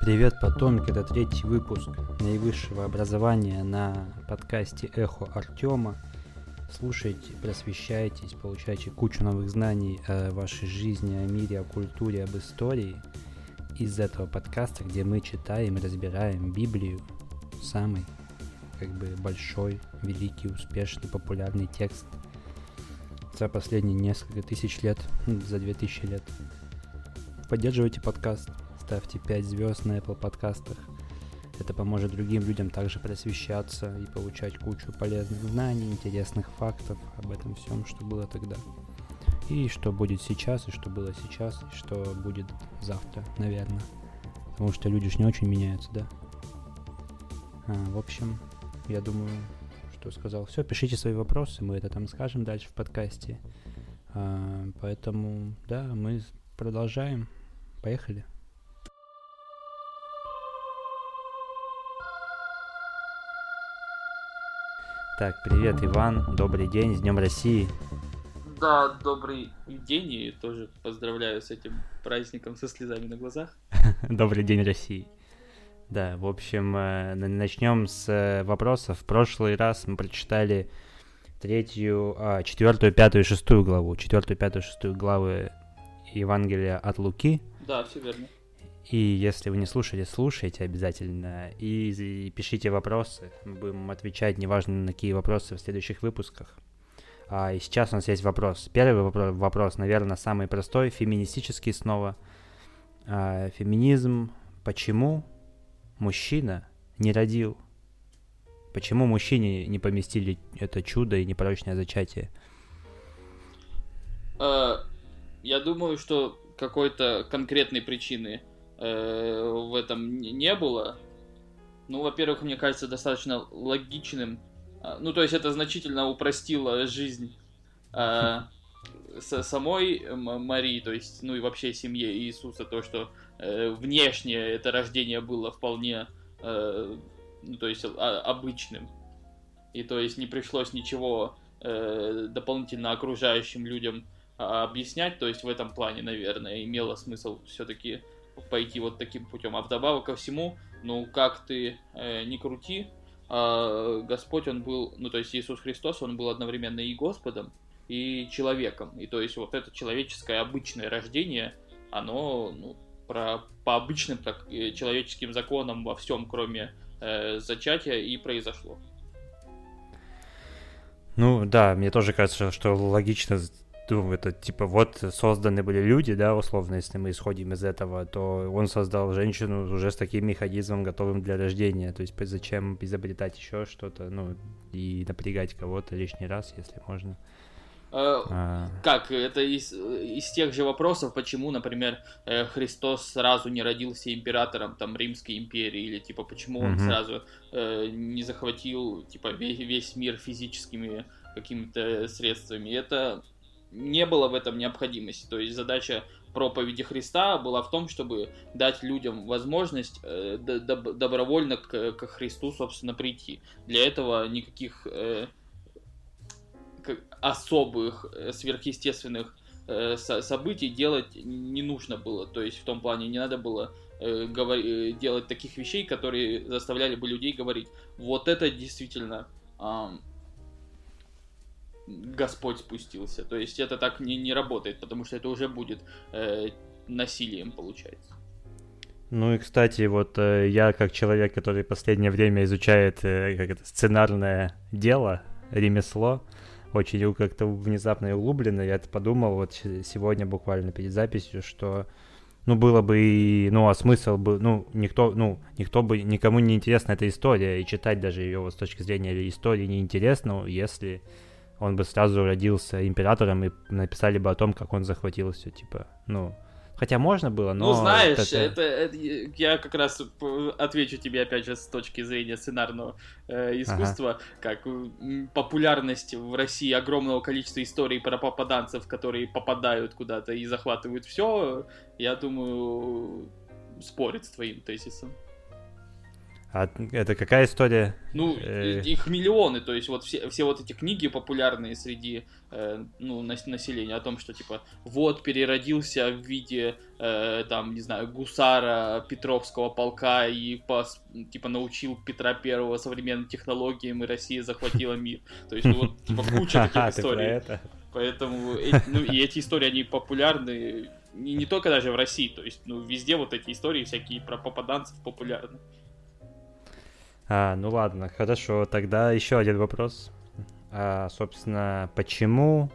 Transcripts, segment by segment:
Привет, потомки! Это третий выпуск наивысшего образования на подкасте «Эхо Артема». Слушайте, просвещайтесь, получайте кучу новых знаний о вашей жизни, о мире, о культуре, об истории. Из этого подкаста, где мы читаем и разбираем Библию, самый как бы большой, великий, успешный, популярный текст за последние несколько тысяч лет, за две тысячи лет. Поддерживайте подкаст, ставьте 5 звезд на Apple подкастах. Это поможет другим людям также просвещаться и получать кучу полезных знаний, интересных фактов об этом всем, что было тогда. И что будет сейчас, и что было сейчас, и что будет завтра, наверное. Потому что люди ж не очень меняются, да? А, в общем, я думаю, что сказал. Все, пишите свои вопросы, мы это там скажем дальше в подкасте. А, поэтому, да, мы продолжаем. Поехали. Так, привет, Иван. Добрый день, с Днем России. Да, добрый день и тоже поздравляю с этим праздником со слезами на глазах. Добрый день, России. Да, в общем, э, начнем с э, вопросов. В прошлый раз мы прочитали третью, а, четвертую, пятую, шестую главу. Четвертую, пятую, шестую главы Евангелия от Луки. Да, все верно. И если вы не слушали, слушайте обязательно. И, и пишите вопросы. Мы будем отвечать, неважно на какие вопросы в следующих выпусках. А, и сейчас у нас есть вопрос. Первый вопрос, вопрос наверное, самый простой, феминистический снова. А, феминизм. Почему мужчина не родил? Почему мужчине не поместили это чудо и непорочное зачатие? А, я думаю, что какой-то конкретной причины э, в этом не было. Ну, во-первых, мне кажется, достаточно логичным. А, ну, то есть это значительно упростило жизнь э, самой Марии, то есть, ну и вообще семье Иисуса, то, что э, внешне это рождение было вполне, э, ну, то есть, а, обычным. И то есть не пришлось ничего э, дополнительно окружающим людям а, объяснять, то есть в этом плане, наверное, имело смысл все-таки пойти вот таким путем. А вдобавок ко всему, ну, как ты э, не крути, э, Господь, Он был, ну, то есть Иисус Христос, Он был одновременно и Господом, и человеком. И то есть вот это человеческое обычное рождение, оно, ну, про, по обычным так, э, человеческим законам во всем, кроме э, зачатия, и произошло. Ну да, мне тоже кажется, что логично ну, это типа вот созданы были люди, да, условно, если мы исходим из этого, то он создал женщину уже с таким механизмом, готовым для рождения. То есть зачем изобретать еще что-то, ну, и напрягать кого-то лишний раз, если можно. А, а... Как? Это из, из тех же вопросов, почему, например, э, Христос сразу не родился императором там Римской империи, или типа почему он сразу э, не захватил типа весь, весь мир физическими какими-то средствами. Это не было в этом необходимости. То есть задача проповеди Христа была в том, чтобы дать людям возможность э, доб- добровольно к, Христу, собственно, прийти. Для этого никаких э, особых э, сверхъестественных э, со- событий делать не нужно было. То есть в том плане не надо было э, делать таких вещей, которые заставляли бы людей говорить, вот это действительно Господь спустился. То есть это так не, не работает, потому что это уже будет э, насилием, получается. Ну и, кстати, вот э, я как человек, который последнее время изучает э, как это, сценарное дело, ремесло, очень как-то внезапно и углубленно, я подумал вот сегодня буквально перед записью, что ну, было бы и, ну, а смысл бы, ну, никто, ну, никто бы, никому не интересна эта история, и читать даже ее вот с точки зрения истории неинтересно, если он бы сразу родился императором и написали бы о том, как он захватил все, типа, ну... Хотя можно было, но... Ну, знаешь, это... Это, это я как раз отвечу тебе опять же с точки зрения сценарного э, искусства, ага. как популярность в России огромного количества историй про попаданцев, которые попадают куда-то и захватывают все, я думаю, спорит с твоим тезисом. А это какая история? Ну, э... их миллионы, то есть вот все, все вот эти книги популярные среди э, ну, населения о том, что типа вот переродился в виде э, там, не знаю, гусара Петровского полка и по, типа научил Петра Первого современным технологиям, и Россия захватила мир. То есть ну, вот типа куча таких историй. Поэтому ну, и эти истории, они популярны не, не только даже в России, то есть ну, везде вот эти истории всякие про попаданцев популярны. А, ну ладно, хорошо. Тогда еще один вопрос. А, собственно, почему,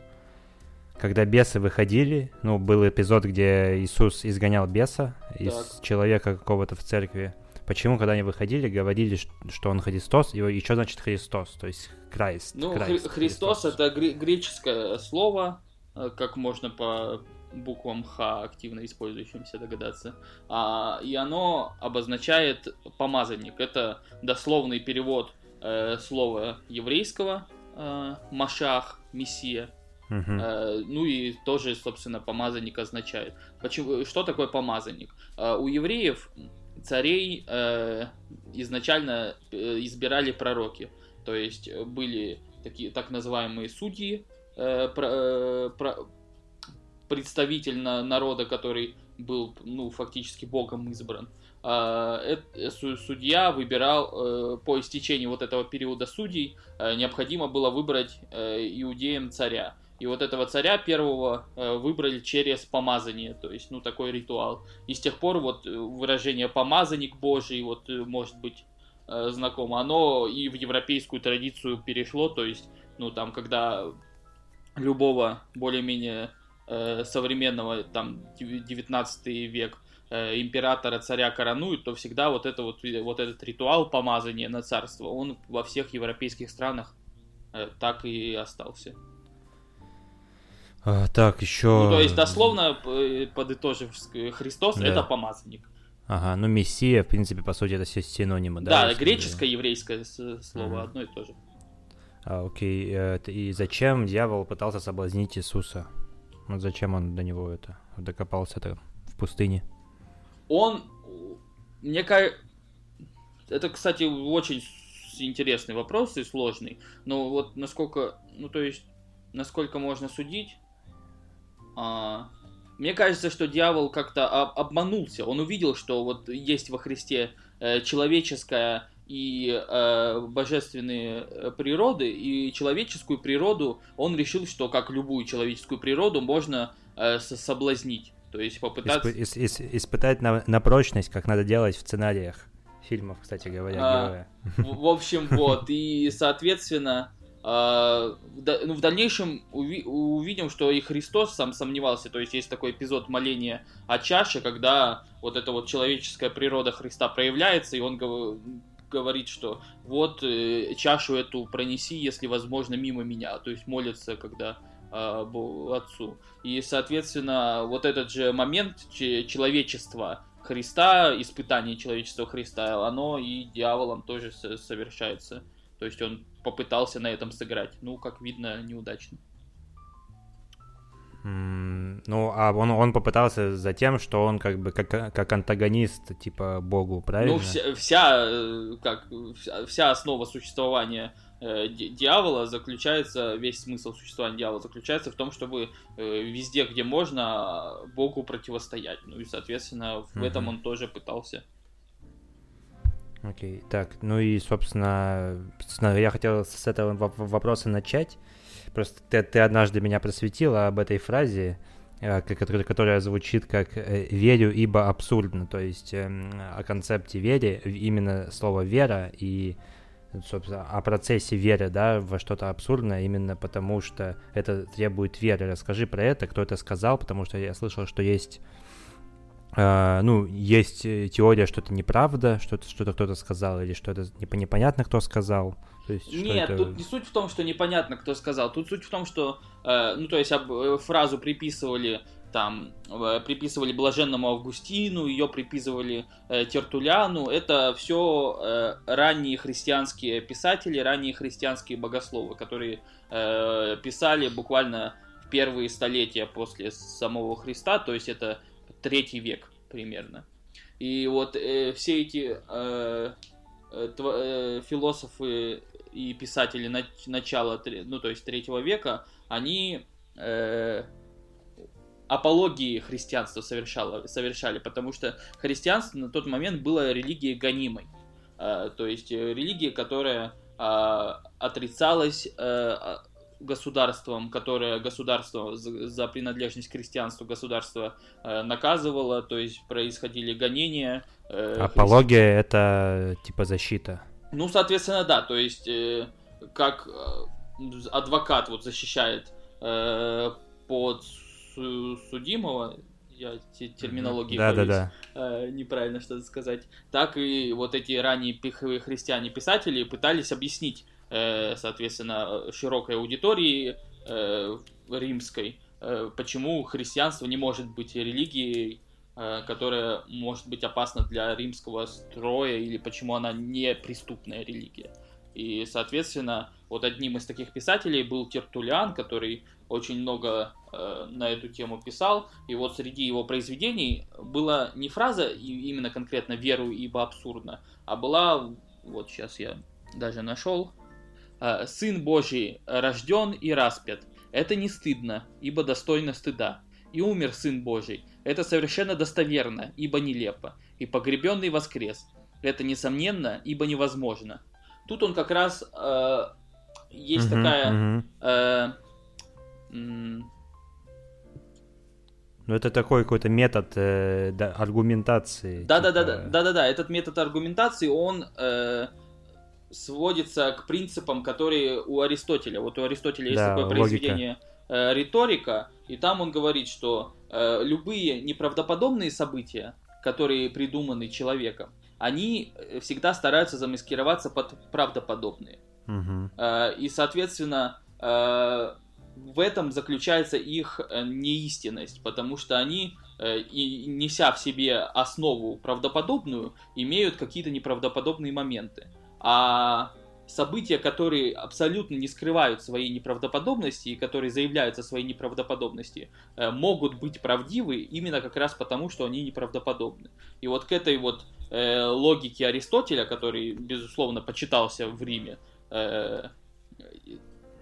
когда бесы выходили, ну, был эпизод, где Иисус изгонял беса из так. человека какого-то в церкви, почему, когда они выходили, говорили, что он Христос, и, что значит Христос, то есть Крайст? Ну, Христос, Христос это греческое слово, э, как можно по буквам Х, активно использующимся, догадаться. А, и оно обозначает помазанник. Это дословный перевод э, слова еврейского э, Машах, Мессия. Uh-huh. Э, ну и тоже, собственно, помазанник означает. Почему, что такое помазанник? Э, у евреев царей э, изначально э, избирали пророки. То есть были такие так называемые судьи, э, про, э, про, представитель народа, который был, ну, фактически богом избран. А, судья выбирал э, по истечении вот этого периода судей, э, необходимо было выбрать э, иудеям царя. И вот этого царя первого выбрали через помазание, то есть, ну, такой ритуал. И с тех пор вот выражение «помазанник Божий», вот, может быть, знакомо, оно и в европейскую традицию перешло, то есть, ну, там, когда любого более-менее э, современного, там, 19 век, э, императора, царя коронуют, то всегда вот, это вот, вот этот ритуал помазания на царство, он во всех европейских странах э, так и остался. А, так, еще... Ну, то есть, дословно, э, подытожив, Христос да. это помазанник. Ага, ну Мессия, в принципе, по сути, это все синонимы, да? Да, греческое, еврейское слово, ага. одно и то же. А, окей, э, и зачем дьявол пытался соблазнить Иисуса? Вот зачем он до него это докопался-то в пустыне? Он, мне кажется, это, кстати, очень интересный вопрос и сложный. Но вот насколько, ну то есть, насколько можно судить, а, мне кажется, что дьявол как-то обманулся. Он увидел, что вот есть во Христе э, человеческая и э, божественные э, природы, и человеческую природу, он решил, что как любую человеческую природу можно э, соблазнить. То есть попытаться... Исп- ис- испытать на, на прочность, как надо делать в сценариях фильмов, кстати говоря, а, В, в общем, вот, и, соответственно, Uh, ну, в дальнейшем уви- увидим, что и Христос сам сомневался. То есть есть такой эпизод моления о чаше, когда вот эта вот человеческая природа Христа проявляется, и он говорит, что вот э, чашу эту пронеси, если возможно, мимо меня. То есть молится, когда э, отцу. И, соответственно, вот этот же момент человечества Христа, испытание человечества Христа, оно и дьяволом тоже совершается. То есть он попытался на этом сыграть. Ну, как видно, неудачно. Ну, а он, он попытался за тем, что он как бы как, как антагонист, типа, богу, правильно? Ну, вся, вся э, как, вся, вся основа существования э, дьявола заключается, весь смысл существования дьявола заключается в том, чтобы э, везде, где можно, богу противостоять. Ну и, соответственно, в угу. этом он тоже пытался. Окей, так, ну и, собственно, я хотел с этого вопроса начать. Просто ты, ты однажды меня просветила об этой фразе, э, которая, которая звучит как э, «верю, ибо абсурдно», то есть эм, о концепте веры, именно слово «вера» и собственно, о процессе веры, да, во что-то абсурдное, именно потому что это требует веры. Расскажи про это, кто это сказал, потому что я слышал, что есть, э, ну, есть теория, что это неправда, что это что-то кто-то сказал, или что это непонятно, кто сказал. То есть, Нет, это... тут не суть в том, что непонятно, кто сказал. Тут суть в том, что, э, ну, то есть об, э, фразу приписывали там э, приписывали блаженному Августину, ее приписывали э, Тертуляну. Это все э, ранние христианские писатели, ранние христианские богословы, которые э, писали буквально в первые столетия после самого Христа, то есть это третий век примерно. И вот э, все эти э, философы и писатели начала, ну то есть третьего века, они апологии христианства совершало, совершали, потому что христианство на тот момент было религией гонимой. Э, то есть э, религия, которая э, отрицалась государством, которое государство за принадлежность к христианству государство наказывало, то есть происходили гонения. Апология христи... это типа защита. Ну, соответственно, да, то есть как адвокат вот защищает под судимого, я терминологии да, боюсь, да, да. Э, неправильно что-то сказать, так и вот эти ранние пиховые христиане-писатели пытались объяснить, э, соответственно, широкой аудитории э, римской, э, почему христианство не может быть религией, э, которая может быть опасна для римского строя, или почему она не преступная религия. И, соответственно, вот одним из таких писателей был Тертулиан, который очень много э, на эту тему писал. И вот среди его произведений была не фраза именно конкретно «веру, ибо абсурдно», а была, вот сейчас я даже нашел, э, «Сын Божий рожден и распят. Это не стыдно, ибо достойно стыда. И умер Сын Божий. Это совершенно достоверно, ибо нелепо. И погребенный воскрес. Это несомненно, ибо невозможно. Тут он как раз э, есть uh-huh, такая uh-huh. Э, ну, это такой какой-то метод э, да, аргументации. Да, типа... да, да, да, да, да, да. Этот метод аргументации он э, сводится к принципам, которые у Аристотеля. Вот у Аристотеля есть да, такое логика. произведение э, риторика, и там он говорит, что любые неправдоподобные события, которые придуманы человеком, они э, всегда стараются замаскироваться под правдоподобные. Угу. Э, и, соответственно, э, в этом заключается их э, неистинность, потому что они, э, и неся в себе основу правдоподобную, имеют какие-то неправдоподобные моменты. А события, которые абсолютно не скрывают своей неправдоподобности и которые заявляются своей неправдоподобности, э, могут быть правдивы именно как раз потому, что они неправдоподобны. И вот к этой вот э, логике Аристотеля, который, безусловно, почитался в Риме, э,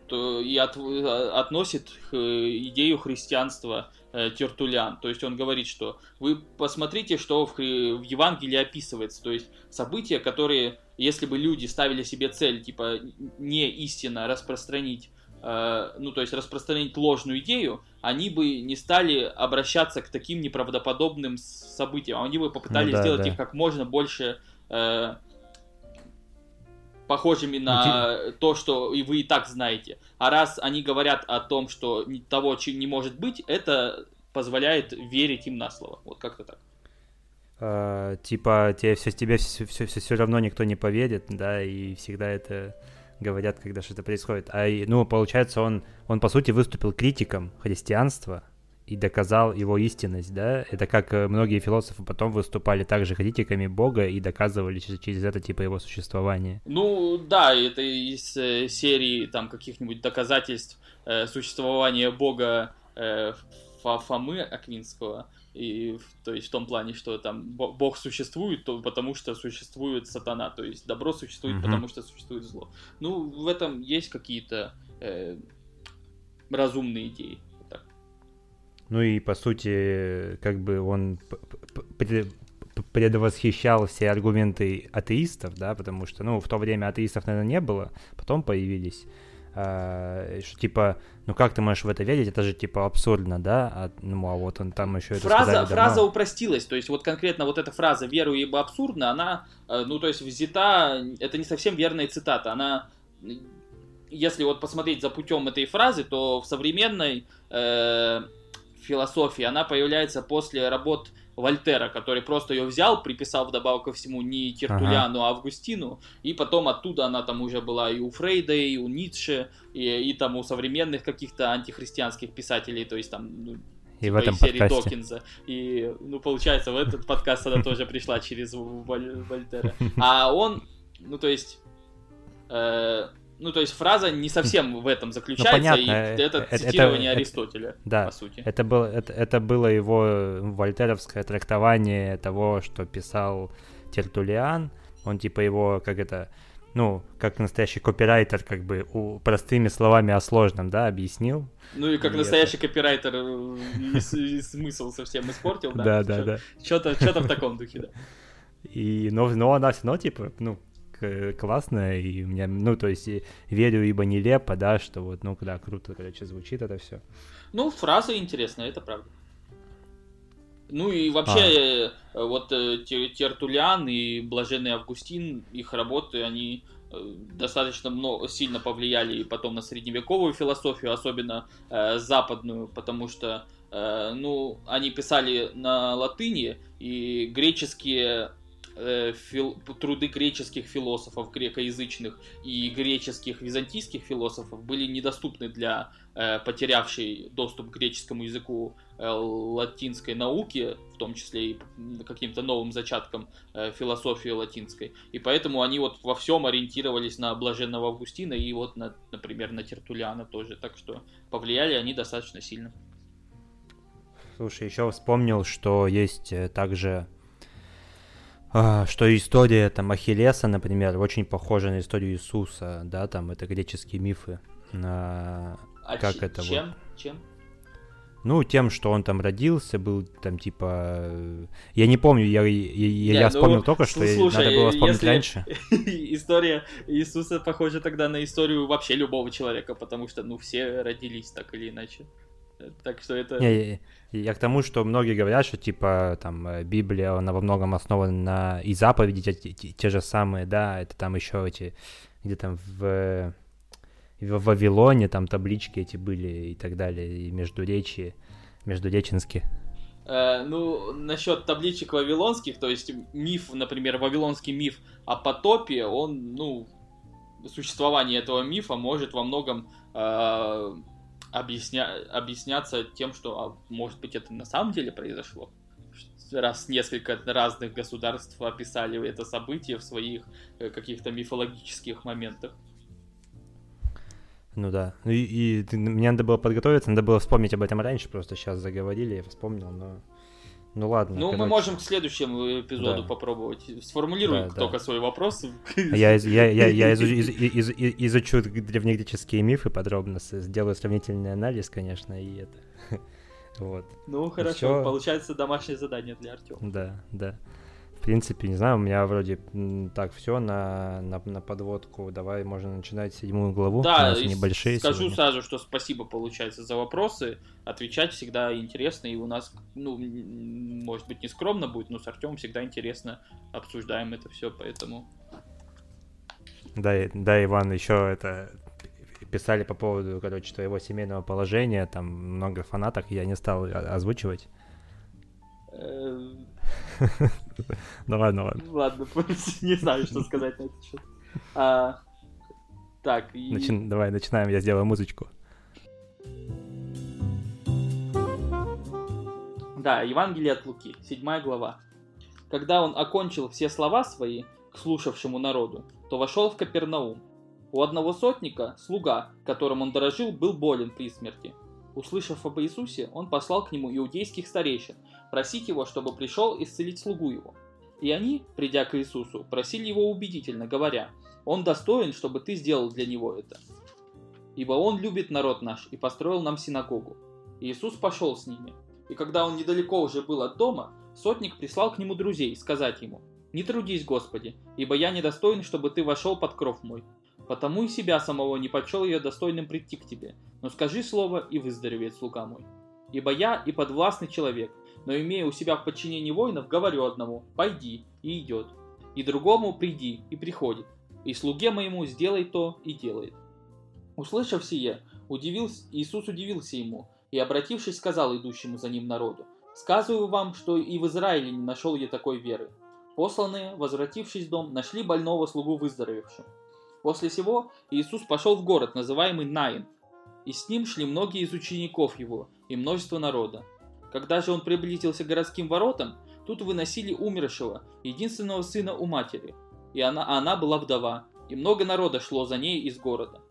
то и от, относит идею христианства э, Тертулян. То есть он говорит, что вы посмотрите, что в, в Евангелии описывается. То есть события, которые, если бы люди ставили себе цель, типа, не истинно распространить э, ну, то есть распространить ложную идею, они бы не стали обращаться к таким неправдоподобным событиям. Они бы попытались ну, да, сделать да. их как можно больше э, похожими на ну, то, что и вы и так знаете. А раз они говорят о том, что того, чем не может быть, это позволяет верить им на слово. Вот как-то так. А, типа тебе все тебе все, все, все, все равно никто не поверит, да, и всегда это говорят, когда что-то происходит. А ну получается он он по сути выступил критиком христианства, и доказал его истинность, да? Это как э, многие философы потом выступали также критиками Бога и доказывали через, через это типа его существование. Ну да, это из э, серии там каких-нибудь доказательств э, существования Бога э, Фомы Аквинского. И, то есть в том плане, что там Бог существует, то, потому что существует сатана, то есть добро существует, mm-hmm. потому что существует зло. Ну, в этом есть какие-то э, разумные идеи. Ну и, по сути, как бы он предвосхищал все аргументы атеистов, да, потому что, ну, в то время атеистов, наверное, не было, потом появились. А, что типа, ну как ты можешь в это верить? Это же типа абсурдно, да? А, ну а вот он там еще это фраза, фраза упростилась, то есть вот конкретно вот эта фраза "веру ибо абсурдно", она, э, ну то есть взята, это не совсем верная цитата, она если вот посмотреть за путем этой фразы, то в современной э, философии, она появляется после работ Вольтера, который просто ее взял, приписал вдобавок ко всему не Тертуляну, ага. а Августину, и потом оттуда она там уже была и у Фрейда, и у Ницше, и, и там у современных каких-то антихристианских писателей, то есть там ну, и в типа этом серии подкасте. Докинза. И, ну, получается, в этот подкаст она тоже пришла через Вольтера. А он, ну, то есть, э, ну, то есть фраза не совсем в этом заключается, ну, понятно, и это, это цитирование это, Аристотеля, это, да, по сути. Это, был, это, это было его вольтеровское трактование того, что писал Тертулиан, Он типа его, как это, ну, как настоящий копирайтер, как бы у, простыми словами о сложном, да, объяснил. Ну и как и настоящий это... копирайтер э, и, и смысл совсем испортил, да? Да, да, да. Что-то, что-то в таком духе, да. И, но, но она все равно, типа, ну, классная, и у меня, ну, то есть, верю, ибо нелепо, да, что вот, ну, когда круто, короче, звучит это все. Ну, фраза интересная, это правда. Ну и вообще, а. Э, вот э, Тертулян и Блаженный Августин, их работы, они э, достаточно много, сильно повлияли и потом на средневековую философию, особенно э, западную, потому что, э, ну, они писали на латыни, и греческие Э, фил, труды греческих философов грекоязычных и греческих византийских философов были недоступны для э, потерявшей доступ к греческому языку э, латинской науки, в том числе и каким-то новым зачаткам э, философии латинской. И поэтому они вот во всем ориентировались на блаженного Августина и вот, на, например, на Тертуляна тоже. Так что повлияли они достаточно сильно. Слушай, еще вспомнил, что есть э, также что история там Ахиллеса, например, очень похожа на историю Иисуса, да, там это греческие мифы. А, а как ч- это чем? вот? Чем? Ну, тем, что он там родился, был там типа... Э, я не помню, я, я, я, я ну, вспомнил только, что слушай, надо было вспомнить если раньше. История Иисуса похожа тогда на историю вообще любого человека, потому что, ну, все родились так или иначе. Так что это... Не, я, я к тому, что многие говорят, что типа там э, Библия, она во многом основана на и заповеди те, те, те же самые, да, это там еще эти, где там в, в Вавилоне там таблички эти были и так далее, и между речи, между реченские. Э, ну, насчет табличек вавилонских, то есть миф, например, вавилонский миф о потопе, он, ну, существование этого мифа может во многом э, объясня... объясняться тем, что, а, может быть, это на самом деле произошло. Раз несколько разных государств описали это событие в своих э, каких-то мифологических моментах. Ну да. И, и мне надо было подготовиться, надо было вспомнить об этом раньше, просто сейчас заговорили, я вспомнил, но ну ладно. Ну, короче. мы можем к следующему эпизоду да. попробовать. Сформулируй да, только да. свой вопрос. Я, я, я, я изучу, из, из, из, изучу древнегреческие мифы подробно, сделаю сравнительный анализ, конечно, и это. Вот. Ну, хорошо, Все... получается домашнее задание для Артема. Да, да принципе, не знаю, у меня вроде так все на, на, на подводку. Давай можно начинать седьмую главу. Да, небольшие. Скажу сегодня. сразу, что спасибо получается за вопросы. Отвечать всегда интересно, и у нас, ну, может быть, не скромно будет, но с Артемом всегда интересно обсуждаем это все, поэтому. Да, да, Иван, еще это писали по поводу, короче, твоего семейного положения, там много фанаток, я не стал озвучивать. Э, ну ладно, ладно. Ладно, не знаю, что сказать на этот счет. А, так. Давай, начинаем, я сделаю музычку. Да, Евангелие от Луки, седьмая глава. Когда он окончил все слова свои к слушавшему народу, то вошел в Капернаум. У одного сотника, слуга, которым он дорожил, был болен при смерти. Услышав об Иисусе, он послал к нему иудейских старейшин, просить его, чтобы пришел исцелить слугу его. И они, придя к Иисусу, просили его убедительно, говоря, «Он достоин, чтобы ты сделал для него это. Ибо он любит народ наш и построил нам синагогу». Иисус пошел с ними. И когда он недалеко уже был от дома, сотник прислал к нему друзей сказать ему, «Не трудись, Господи, ибо я недостоин, чтобы ты вошел под кров мой. Потому и себя самого не почел я достойным прийти к тебе, но скажи слово, и выздоровеет слуга мой. Ибо я и подвластный человек, но имея у себя в подчинении воинов, говорю одному «пойди» и идет, и другому «приди» и приходит, и слуге моему «сделай то» и делает. Услышав сие, удивился, Иисус удивился ему, и, обратившись, сказал идущему за ним народу, «Сказываю вам, что и в Израиле не нашел я такой веры». Посланные, возвратившись в дом, нашли больного слугу выздоровевшим. После сего Иисус пошел в город, называемый Наин, и с ним шли многие из учеников его и множество народа. Когда же он приблизился к городским воротам, тут выносили умершего, единственного сына у матери, и она, она была вдова, и много народа шло за ней из города.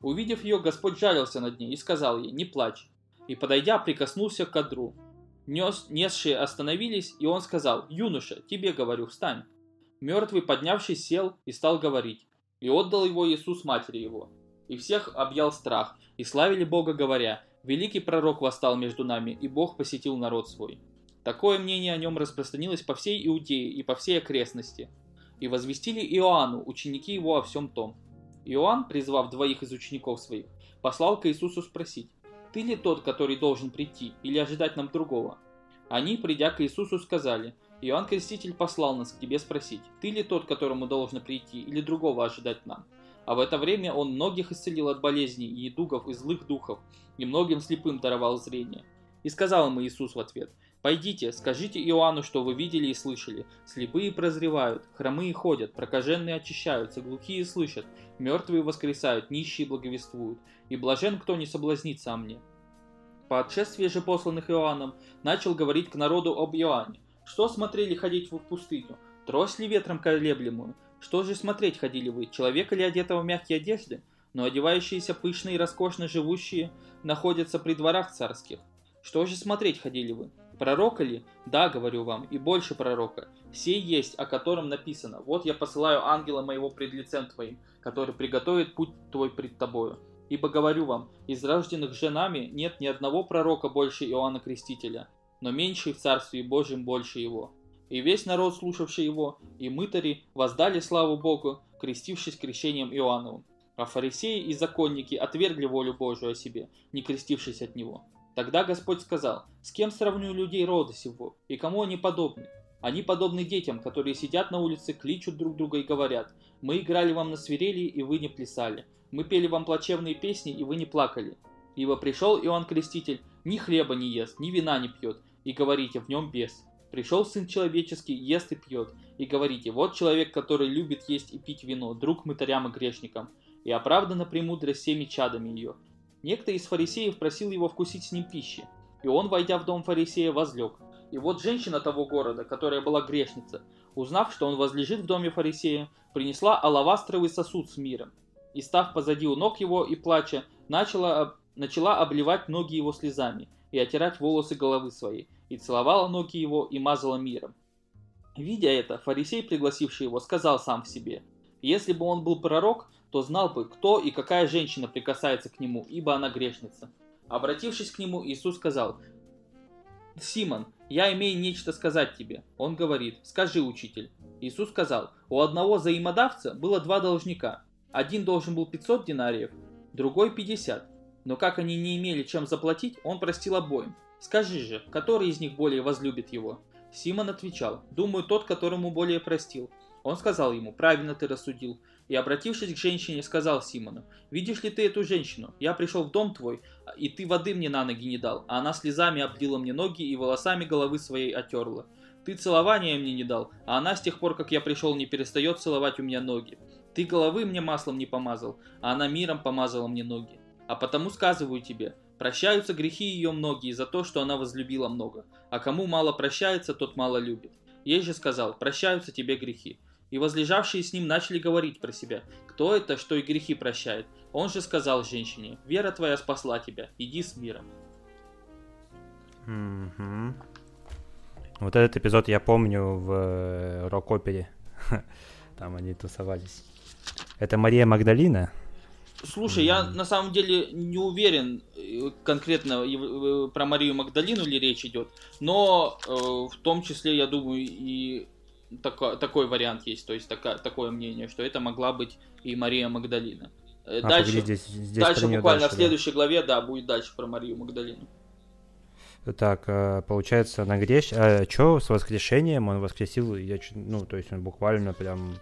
Увидев ее, Господь жалился над ней и сказал ей, не плачь, и, подойдя, прикоснулся к кадру. Нес, несшие остановились, и он сказал, юноша, тебе говорю, встань. Мертвый, поднявшись, сел и стал говорить. И отдал его Иисус матери его. И всех объял страх, и славили Бога, говоря, «Великий пророк восстал между нами, и Бог посетил народ свой». Такое мнение о нем распространилось по всей Иудее и по всей окрестности. И возвестили Иоанну, ученики его о всем том. Иоанн, призвав двоих из учеников своих, послал к Иисусу спросить, «Ты ли тот, который должен прийти, или ожидать нам другого?» Они, придя к Иисусу, сказали, «Иоанн Креститель послал нас к тебе спросить, ты ли тот, которому должно прийти, или другого ожидать нам?» А в это время он многих исцелил от болезней и недугов и злых духов, и многим слепым даровал зрение. И сказал ему Иисус в ответ, «Пойдите, скажите Иоанну, что вы видели и слышали. Слепые прозревают, хромые ходят, прокаженные очищаются, глухие слышат, мертвые воскресают, нищие благовествуют, и блажен, кто не соблазнится о мне». По отшествии же посланных Иоанном начал говорить к народу об Иоанне. Что смотрели ходить в пустыню? Трось ли ветром колеблемую? Что же смотреть ходили вы, человека ли одетого в мягкие одежды? Но одевающиеся пышно и роскошно живущие находятся при дворах царских. Что же смотреть ходили вы? Пророка ли? Да, говорю вам, и больше пророка. Сей есть, о котором написано. Вот я посылаю ангела моего пред лицем твоим, который приготовит путь твой пред тобою. Ибо говорю вам, из рожденных женами нет ни одного пророка больше Иоанна Крестителя, но меньший в Царстве Божьем больше его. И весь народ, слушавший его, и мытари воздали славу Богу, крестившись крещением Иоанновым. А фарисеи и законники отвергли волю Божию о себе, не крестившись от него. Тогда Господь сказал, с кем сравню людей рода сего, и кому они подобны? Они подобны детям, которые сидят на улице, кличут друг друга и говорят, мы играли вам на свирели, и вы не плясали, мы пели вам плачевные песни, и вы не плакали. Ибо пришел Иоанн Креститель, ни хлеба не ест, ни вина не пьет, и говорите, в нем бес. Пришел Сын Человеческий, ест и пьет, и говорите, вот человек, который любит есть и пить вино, друг мытарям и грешникам, и оправдана премудрость всеми чадами ее. Некто из фарисеев просил его вкусить с ним пищи, и он, войдя в дом фарисея, возлег. И вот женщина того города, которая была грешница, узнав, что он возлежит в доме фарисея, принесла алавастровый сосуд с миром, и, став позади у ног его и плача, начала, начала обливать ноги его слезами и отирать волосы головы своей, и целовала ноги его и мазала миром. Видя это, фарисей, пригласивший его, сказал сам в себе, «Если бы он был пророк, то знал бы, кто и какая женщина прикасается к нему, ибо она грешница». Обратившись к нему, Иисус сказал, «Симон, я имею нечто сказать тебе». Он говорит, «Скажи, учитель». Иисус сказал, «У одного взаимодавца было два должника. Один должен был 500 динариев, другой 50. Но как они не имели чем заплатить, он простил обоим. Скажи же, который из них более возлюбит его? Симон отвечал, думаю, тот, которому более простил. Он сказал ему, правильно ты рассудил. И, обратившись к женщине, сказал Симону, видишь ли ты эту женщину? Я пришел в дом твой, и ты воды мне на ноги не дал, а она слезами облила мне ноги и волосами головы своей отерла. Ты целования мне не дал, а она с тех пор, как я пришел, не перестает целовать у меня ноги. Ты головы мне маслом не помазал, а она миром помазала мне ноги. А потому сказываю тебе, прощаются грехи ее многие за то, что она возлюбила много, а кому мало прощается, тот мало любит. Ей же сказал, прощаются тебе грехи. И возлежавшие с ним начали говорить про себя, кто это, что и грехи прощает. Он же сказал женщине, вера твоя спасла тебя, иди с миром. Угу. Вот этот эпизод я помню в э, рок-опере. Там они тусовались. Это Мария Магдалина? Слушай, я на самом деле не уверен э, конкретно э, про Марию Магдалину ли речь идет, но э, в том числе, я думаю, и тако, такой вариант есть, то есть така, такое мнение, что это могла быть и Мария Магдалина. Э, а, дальше, здесь, здесь дальше буквально дальше, в следующей да. главе, да, будет дальше про Марию Магдалину. Так, получается, на греш... А, что с воскрешением он воскресил, я, ну, то есть он буквально прям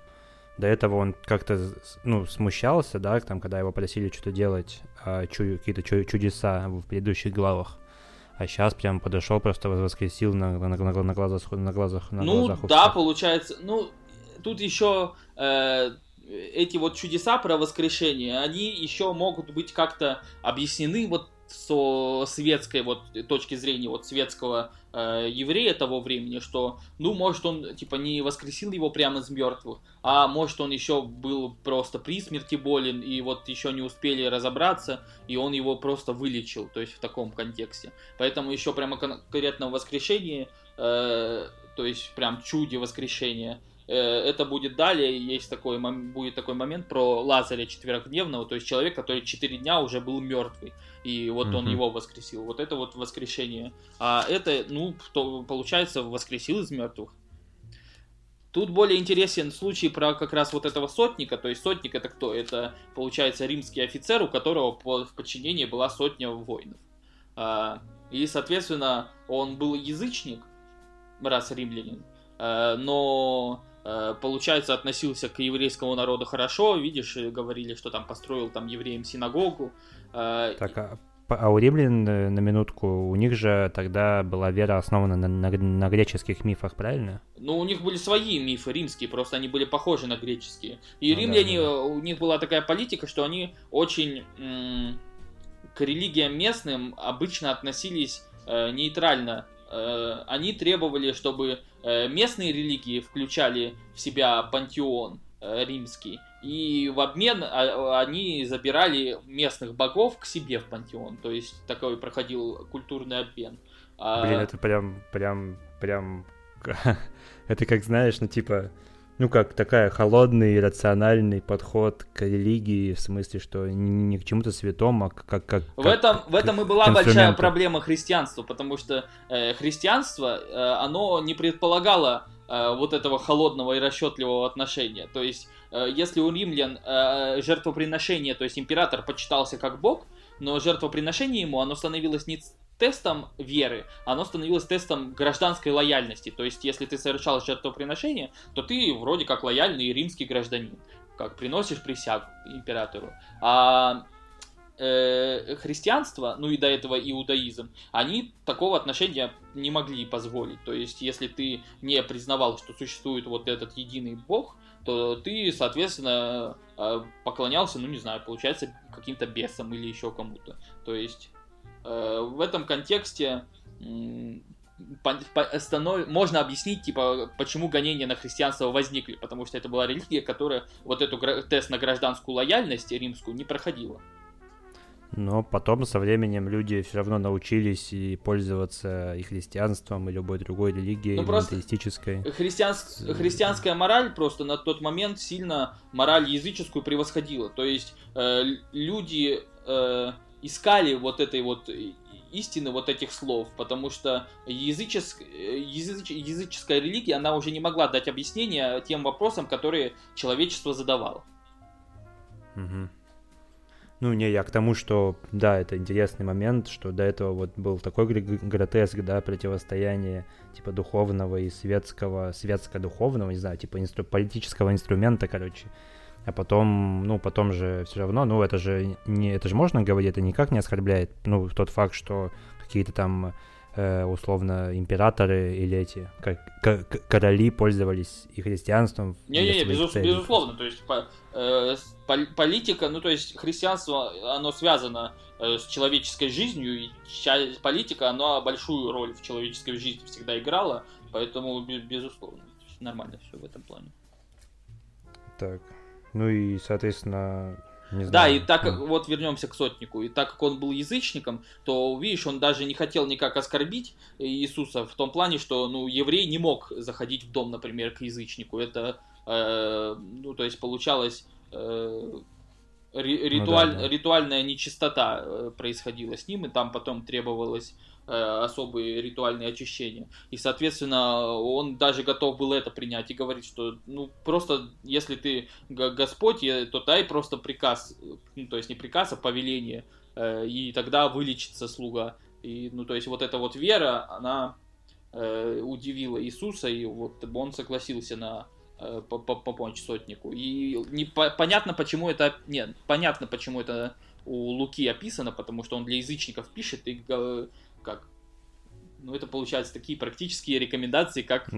до этого он как-то, ну, смущался, да, там, когда его просили что-то делать, а, чу- какие-то чу- чудеса в предыдущих главах. А сейчас прям подошел, просто воскресил на, на, на, на глазах, на глазах, на ну, глазах. Да, получается, ну, тут еще э, эти вот чудеса про воскрешение, они еще могут быть как-то объяснены вот со светской вот точки зрения, вот светского э, еврея того времени, что, ну, может, он, типа, не воскресил его прямо из мертвых, а может, он еще был просто при смерти болен, и вот еще не успели разобраться, и он его просто вылечил, то есть в таком контексте. Поэтому еще прямо конкретно воскрешение, э, то есть прям чуде воскрешения, это будет далее, есть такой, будет такой момент про Лазаря четверокдневного, то есть человек, который четыре дня уже был мертвый, и вот mm-hmm. он его воскресил. Вот это вот воскрешение. А это, ну, то, получается, воскресил из мертвых. Тут более интересен случай про как раз вот этого сотника. То есть сотник это кто? Это, получается, римский офицер, у которого в подчинении была сотня воинов. А, и, соответственно, он был язычник, раз римлянин, а, но получается, относился к еврейскому народу хорошо, видишь, говорили, что там построил там евреям синагогу. Так, а а у римлян, э, на минутку, у них же тогда была вера основана на, на, на греческих мифах, правильно? Ну, у них были свои мифы римские, просто они были похожи на греческие. И ну, римляне, да, да. у них была такая политика, что они очень м- к религиям местным обычно относились э, нейтрально. Э, они требовали, чтобы э, местные религии включали в себя пантеон э, римский, и в обмен а, они забирали местных богов к себе в пантеон. То есть такой проходил культурный обмен. А Блин, это прям, прям, прям... это как, знаешь, ну типа... Ну, как такая холодный, рациональный подход к религии, в смысле, что не, к чему-то святому, а как... как в, этом, в этом и была большая проблема христианства, потому что э, христианство, э, оно не предполагало э, вот этого холодного и расчетливого отношения. То есть Э, если у римлян э, жертвоприношение, то есть император почитался как бог, но жертвоприношение ему, оно становилось не тестом веры, оно становилось тестом гражданской лояльности. То есть, если ты совершал жертвоприношение, то ты вроде как лояльный римский гражданин, как приносишь присягу императору. А э, христианство, ну и до этого иудаизм, они такого отношения не могли позволить. То есть, если ты не признавал, что существует вот этот единый бог, то ты, соответственно, э, поклонялся, ну не знаю, получается, каким-то бесам или еще кому-то. То есть в этом контексте можно объяснить, типа, почему гонения на христианство возникли, потому что это была религия, которая вот эту тест на гражданскую лояльность римскую не проходила. Но потом со временем люди все равно научились и пользоваться и христианством, и любой другой религией, ну, просто Христианс... Христианская мораль просто на тот момент сильно мораль языческую превосходила. То есть э, люди э, искали вот этой вот истины вот этих слов, потому что языческ... языч... языческая религия, она уже не могла дать объяснение тем вопросам, которые человечество задавало. Угу. Ну, не, я к тому, что, да, это интересный момент, что до этого вот был такой гротеск, да, противостояние, типа, духовного и светского, светско-духовного, не знаю, типа, инстру- политического инструмента, короче. А потом, ну, потом же все равно, ну, это же не, это же можно говорить, это никак не оскорбляет, ну, тот факт, что какие-то там э, условно императоры или эти как, короли пользовались и христианством. Не-не-не, безус, безусловно, то есть по, э, политика, ну то есть христианство, оно связано э, с человеческой жизнью, и политика, она большую роль в человеческой жизни всегда играла, поэтому безусловно, нормально все в этом плане. Так, ну и, соответственно, не да, и так как, вот вернемся к сотнику, и так как он был язычником, то, видишь, он даже не хотел никак оскорбить Иисуса в том плане, что, ну, еврей не мог заходить в дом, например, к язычнику. Это, э, ну, то есть получалось... Э, ритуаль, ну, да, да. ритуальная нечистота э, происходила с ним, и там потом требовалось Э, особые ритуальные очищения. И, соответственно, он даже готов был это принять и говорить, что, ну, просто, если ты Господь, то дай просто приказ, ну, то есть не приказ, а повеление, э, и тогда вылечится слуга. И, ну, то есть вот эта вот вера, она э, удивила Иисуса, и вот он согласился на помочь сотнику. И не, понятно, почему это... Нет, понятно, почему это у Луки описано, потому что он для язычников пишет и как ну, это получается такие практические рекомендации, как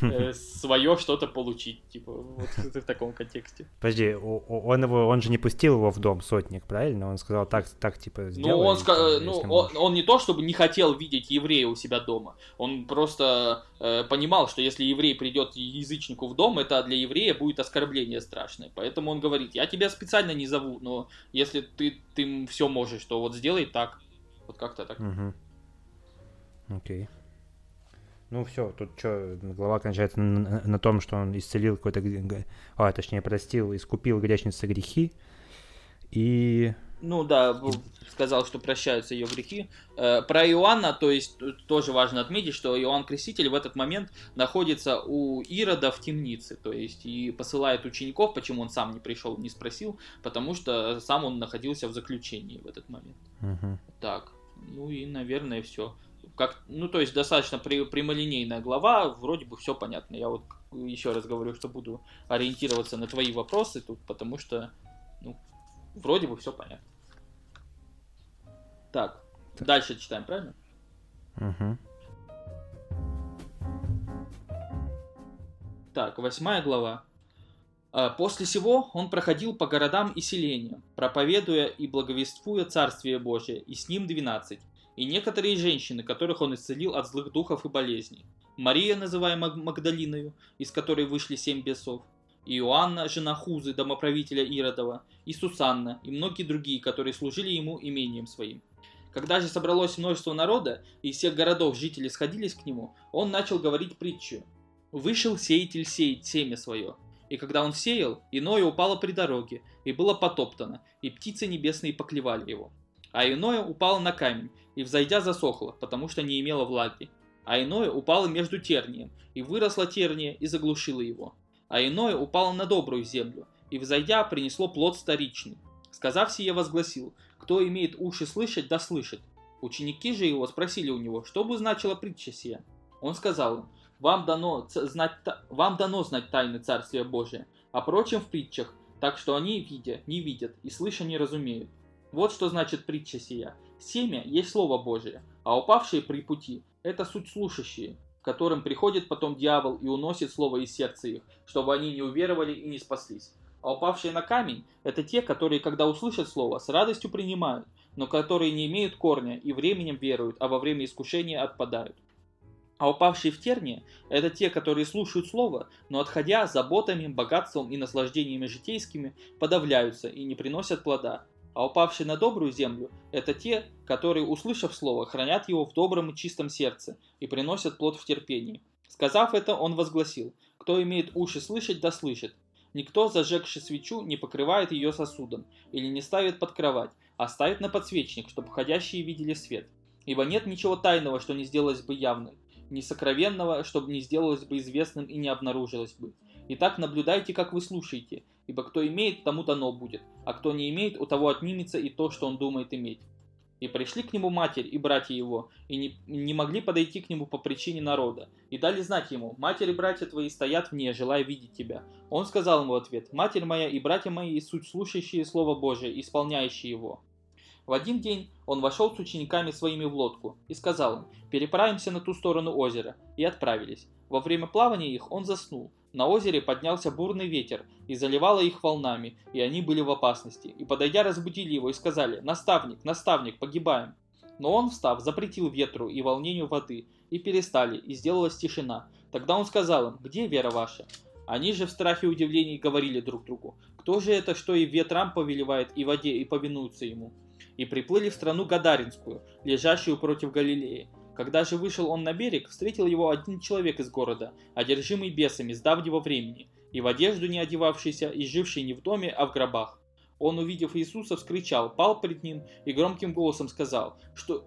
э, свое что-то получить, типа, вот в таком контексте. Подожди, он его, он же не пустил его в дом, сотник, правильно? Он сказал так, так типа, сделай. Ну, он, ска- ну, он, он не то, чтобы не хотел видеть еврея у себя дома, он просто э, понимал, что если еврей придет язычнику в дом, это для еврея будет оскорбление страшное, поэтому он говорит, я тебя специально не зову, но если ты, ты все можешь, то вот сделай так, вот как-то так. Угу. Окей. Ну все, тут что, глава кончается на, на том, что он исцелил какой-то, а, точнее, простил, искупил грешницы грехи, и ну да, сказал, что прощаются ее грехи. Э, про Иоанна, то есть тоже важно отметить, что Иоанн Креститель в этот момент находится у Ирода в темнице, то есть и посылает учеников, почему он сам не пришел, не спросил, потому что сам он находился в заключении в этот момент. Угу. Так, ну и, наверное, все. Как, ну, то есть достаточно при, прямолинейная глава, вроде бы все понятно. Я вот еще раз говорю, что буду ориентироваться на твои вопросы тут, потому что, ну, вроде бы все понятно. Так, так. дальше читаем, правильно? Угу. Так, восьмая глава. А, после сего он проходил по городам и селениям, проповедуя и благовествуя Царствие Божие, и с ним двенадцать, и некоторые женщины, которых он исцелил от злых духов и болезней. Мария, называемая Магдалиною, из которой вышли семь бесов, и Иоанна, жена Хузы, домоправителя Иродова, и Сусанна, и многие другие, которые служили ему имением своим. Когда же собралось множество народа, и из всех городов жители сходились к нему, он начал говорить притчу. «Вышел сеятель сеять семя свое, и когда он сеял, иное упало при дороге, и было потоптано, и птицы небесные поклевали его. А иное упало на камень, и взойдя засохло, потому что не имело влаги. А иное упало между тернием, и выросла терния, и заглушила его. А иное упало на добрую землю, и взойдя принесло плод старичный. Сказав сие, возгласил, кто имеет уши слышать, да слышит. Ученики же его спросили у него, что бы значила притча сия. Он сказал им, вам дано, знать, вам дано знать тайны Царствия Божия, а прочим в притчах, так что они, видя, не видят, и слыша не разумеют. Вот что значит притча сия. Семя есть Слово Божие, а упавшие при пути – это суть слушающие, которым приходит потом дьявол и уносит Слово из сердца их, чтобы они не уверовали и не спаслись. А упавшие на камень – это те, которые, когда услышат слово, с радостью принимают, но которые не имеют корня и временем веруют, а во время искушения отпадают. А упавшие в тернии – это те, которые слушают слово, но отходя заботами, богатством и наслаждениями житейскими, подавляются и не приносят плода. А упавшие на добрую землю – это те, которые, услышав слово, хранят его в добром и чистом сердце и приносят плод в терпении. Сказав это, он возгласил, кто имеет уши слышать, да слышит. Никто, зажегший свечу, не покрывает ее сосудом или не ставит под кровать, а ставит на подсвечник, чтобы входящие видели свет. Ибо нет ничего тайного, что не сделалось бы явным, ни сокровенного, чтобы не сделалось бы известным и не обнаружилось бы. Итак, наблюдайте, как вы слушаете, ибо кто имеет, тому дано будет, а кто не имеет, у того отнимется и то, что он думает иметь. И пришли к нему матерь и братья его, и не, не могли подойти к нему по причине народа. И дали знать ему, матерь и братья твои стоят вне, желая видеть тебя. Он сказал ему в ответ, матерь моя и братья мои, суть слушающие Слово Божие, исполняющие его. В один день он вошел с учениками своими в лодку и сказал им, переправимся на ту сторону озера, и отправились. Во время плавания их он заснул, на озере поднялся бурный ветер и заливало их волнами, и они были в опасности. И подойдя, разбудили его и сказали, «Наставник, наставник, погибаем!» Но он, встав, запретил ветру и волнению воды, и перестали, и сделалась тишина. Тогда он сказал им, «Где вера ваша?» Они же в страхе и удивлении говорили друг другу, «Кто же это, что и ветрам повелевает, и воде, и повинуются ему?» И приплыли в страну Гадаринскую, лежащую против Галилеи. Когда же вышел он на берег, встретил его один человек из города, одержимый бесами с давнего времени, и в одежду не одевавшийся, и живший не в доме, а в гробах. Он, увидев Иисуса, вскричал, пал пред ним и громким голосом сказал, что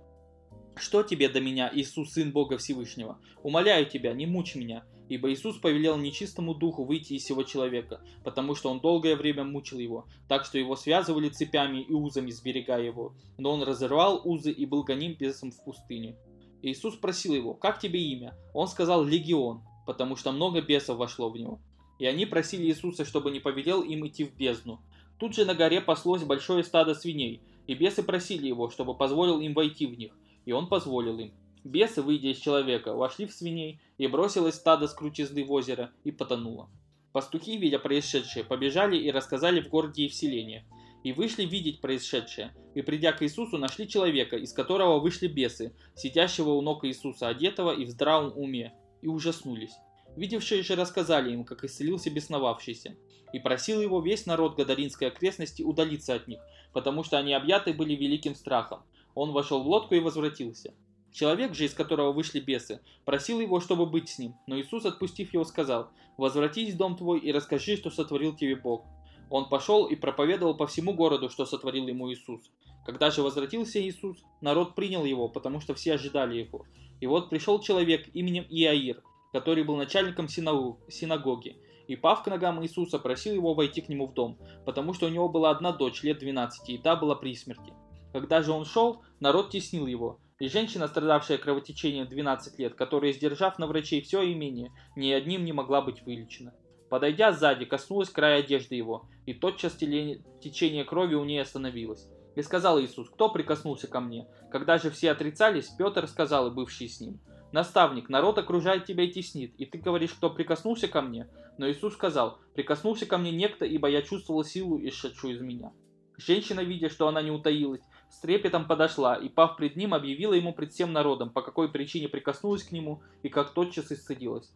«Что тебе до меня, Иисус, Сын Бога Всевышнего? Умоляю тебя, не мучь меня». Ибо Иисус повелел нечистому духу выйти из сего человека, потому что он долгое время мучил его, так что его связывали цепями и узами, сберегая его. Но он разорвал узы и был гоним бесом в пустыне. Иисус спросил его, как тебе имя? Он сказал Легион, потому что много бесов вошло в него. И они просили Иисуса, чтобы не повелел им идти в бездну. Тут же на горе паслось большое стадо свиней, и бесы просили его, чтобы позволил им войти в них, и он позволил им. Бесы, выйдя из человека, вошли в свиней, и бросилось стадо с крутизны в озеро, и потонуло. Пастухи, видя происшедшее, побежали и рассказали в городе и в селениях и вышли видеть происшедшее, и придя к Иисусу, нашли человека, из которого вышли бесы, сидящего у ног Иисуса, одетого и в здравом уме, и ужаснулись. Видевшие же рассказали им, как исцелился бесновавшийся, и просил его весь народ Гадаринской окрестности удалиться от них, потому что они объяты были великим страхом. Он вошел в лодку и возвратился. Человек же, из которого вышли бесы, просил его, чтобы быть с ним, но Иисус, отпустив его, сказал, «Возвратись в дом твой и расскажи, что сотворил тебе Бог». Он пошел и проповедовал по всему городу, что сотворил ему Иисус. Когда же возвратился Иисус, народ принял его, потому что все ожидали его. И вот пришел человек именем Иаир, который был начальником синагоги, и, пав к ногам Иисуса, просил его войти к нему в дом, потому что у него была одна дочь лет 12, и та была при смерти. Когда же он шел, народ теснил его, женщина, страдавшая кровотечением 12 лет, которая, сдержав на врачей все имение, ни одним не могла быть вылечена. Подойдя сзади, коснулась края одежды его, и тотчас течение крови у ней остановилось. И сказал Иисус, кто прикоснулся ко мне? Когда же все отрицались, Петр сказал и бывший с ним, Наставник, народ окружает тебя и теснит, и ты говоришь, кто прикоснулся ко мне? Но Иисус сказал, прикоснулся ко мне некто, ибо я чувствовал силу, исшедшую из меня. Женщина, видя, что она не утаилась, с трепетом подошла и, пав пред ним, объявила ему пред всем народом, по какой причине прикоснулась к нему и как тотчас исцедилась.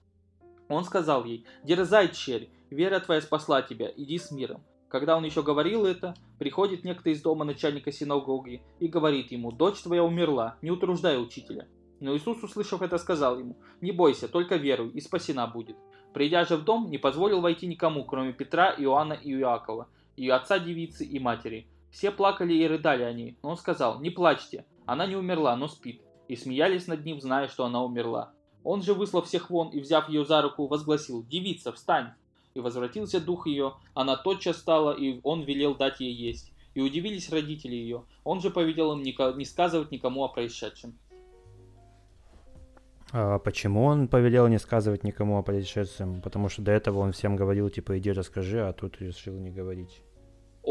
Он сказал ей, «Дерзай, черь, вера твоя спасла тебя, иди с миром». Когда он еще говорил это, приходит некто из дома начальника синагоги и говорит ему, «Дочь твоя умерла, не утруждай учителя». Но Иисус, услышав это, сказал ему, «Не бойся, только веруй, и спасена будет». Придя же в дом, не позволил войти никому, кроме Петра, Иоанна и Иакова, и отца девицы и матери. Все плакали и рыдали о ней, но он сказал, «Не плачьте, она не умерла, но спит». И смеялись над ним, зная, что она умерла. Он же, выслав всех вон и взяв ее за руку, возгласил, «Девица, встань!» И возвратился дух ее, она тотчас стала, и он велел дать ей есть. И удивились родители ее. Он же повелел им не сказывать никому о происшедшем. А почему он повелел не сказывать никому о происшедшем? Потому что до этого он всем говорил, типа, иди расскажи, а тут решил не говорить.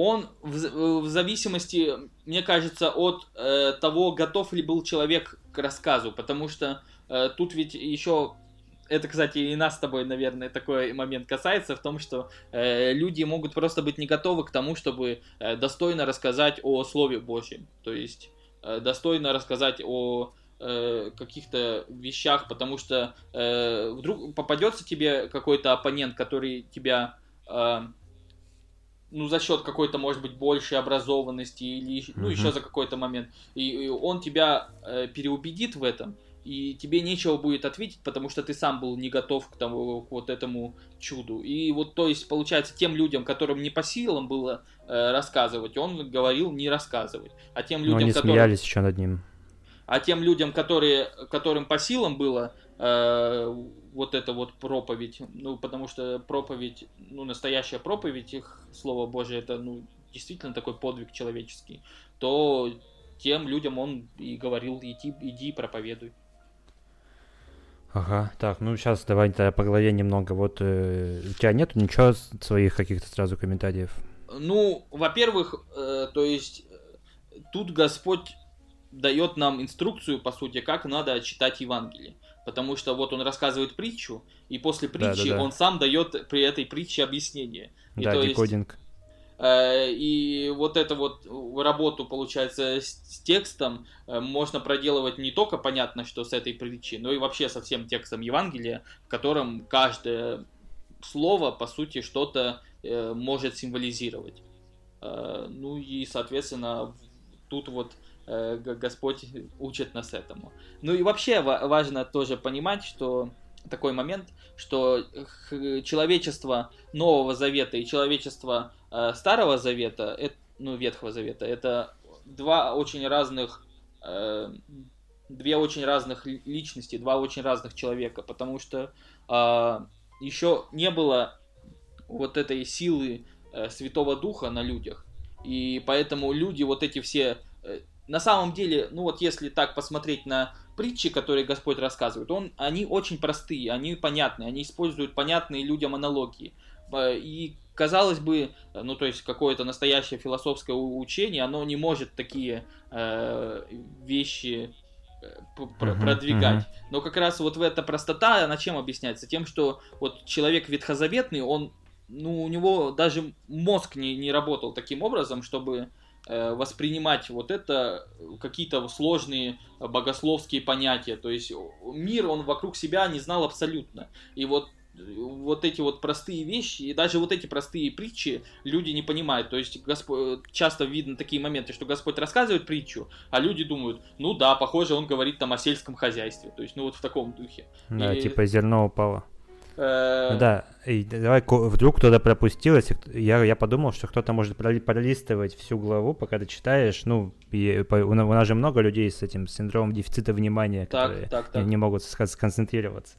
Он в, в зависимости, мне кажется, от э, того, готов ли был человек к рассказу, потому что э, тут ведь еще это, кстати, и нас с тобой, наверное, такой момент касается в том, что э, люди могут просто быть не готовы к тому, чтобы э, достойно рассказать о Слове Божьем, то есть э, достойно рассказать о э, каких-то вещах, потому что э, вдруг попадется тебе какой-то оппонент, который тебя, э, ну, за счет какой-то, может быть, большей образованности или, ну, mm-hmm. еще за какой-то момент, и, и он тебя э, переубедит в этом, и тебе нечего будет ответить, потому что ты сам был не готов к, тому, к вот этому чуду. И вот, то есть, получается, тем людям, которым не по силам было э, рассказывать, он говорил не рассказывать. А тем людям, Но они которым... смеялись еще над ним. А тем людям, которые, которым по силам было э, вот эта вот проповедь, ну, потому что проповедь, ну, настоящая проповедь, их Слово Божие, это, ну, действительно такой подвиг человеческий, то тем людям он и говорил, иди, иди проповедуй. Ага, так, ну сейчас давай тогда по голове немного. Вот э, у тебя нет ничего своих каких-то сразу комментариев? Ну, во-первых, э, то есть э, тут Господь дает нам инструкцию, по сути, как надо читать Евангелие. Потому что вот он рассказывает притчу, и после притчи да, да, да. он сам дает при этой притче объяснение. И да, декодинг. Есть, э, и вот эту вот работу, получается, с, текстом э, можно проделывать не только понятно, что с этой притчи, но и вообще со всем текстом Евангелия, в котором каждое слово, по сути, что-то э, может символизировать. Э, ну и, соответственно, тут вот Э, Господь учит нас этому. Ну и вообще важно тоже понимать, что такой момент, что человечество Нового Завета и человечество э, Старого Завета, ну, Ветхого Завета, это два очень разных, э, две очень разных личности, два очень разных человека, потому что еще не было вот этой силы Святого Духа на людях, и поэтому люди вот эти все на самом деле, ну вот если так посмотреть на притчи, которые Господь рассказывает, он, они очень простые, они понятные, они используют понятные людям аналогии. Э, и казалось бы, ну то есть какое-то настоящее философское учение, оно не может такие э, вещи э, продвигать. Uh-huh, uh-huh. Но как раз вот в эта простота, она чем объясняется? Тем, что вот человек ветхозаветный, он, ну, у него даже мозг не, не работал таким образом, чтобы Э, воспринимать вот это какие-то сложные богословские понятия. То есть мир он вокруг себя не знал абсолютно. И вот вот эти вот простые вещи, и даже вот эти простые притчи люди не понимают. То есть Господь, часто видно такие моменты, что Господь рассказывает притчу, а люди думают, ну да, похоже, он говорит там о сельском хозяйстве. То есть, ну вот в таком духе. Да, И- типа зерно упало. Э, Да, и давай, вдруг кто-то пропустил, если кто- я, я подумал, что кто-то может проли- пролистывать всю главу, пока ты читаешь, ну, и по- у, на- у нас же много людей с этим синдромом дефицита внимания, которые Так, так, не, так. не могут сконцентрироваться.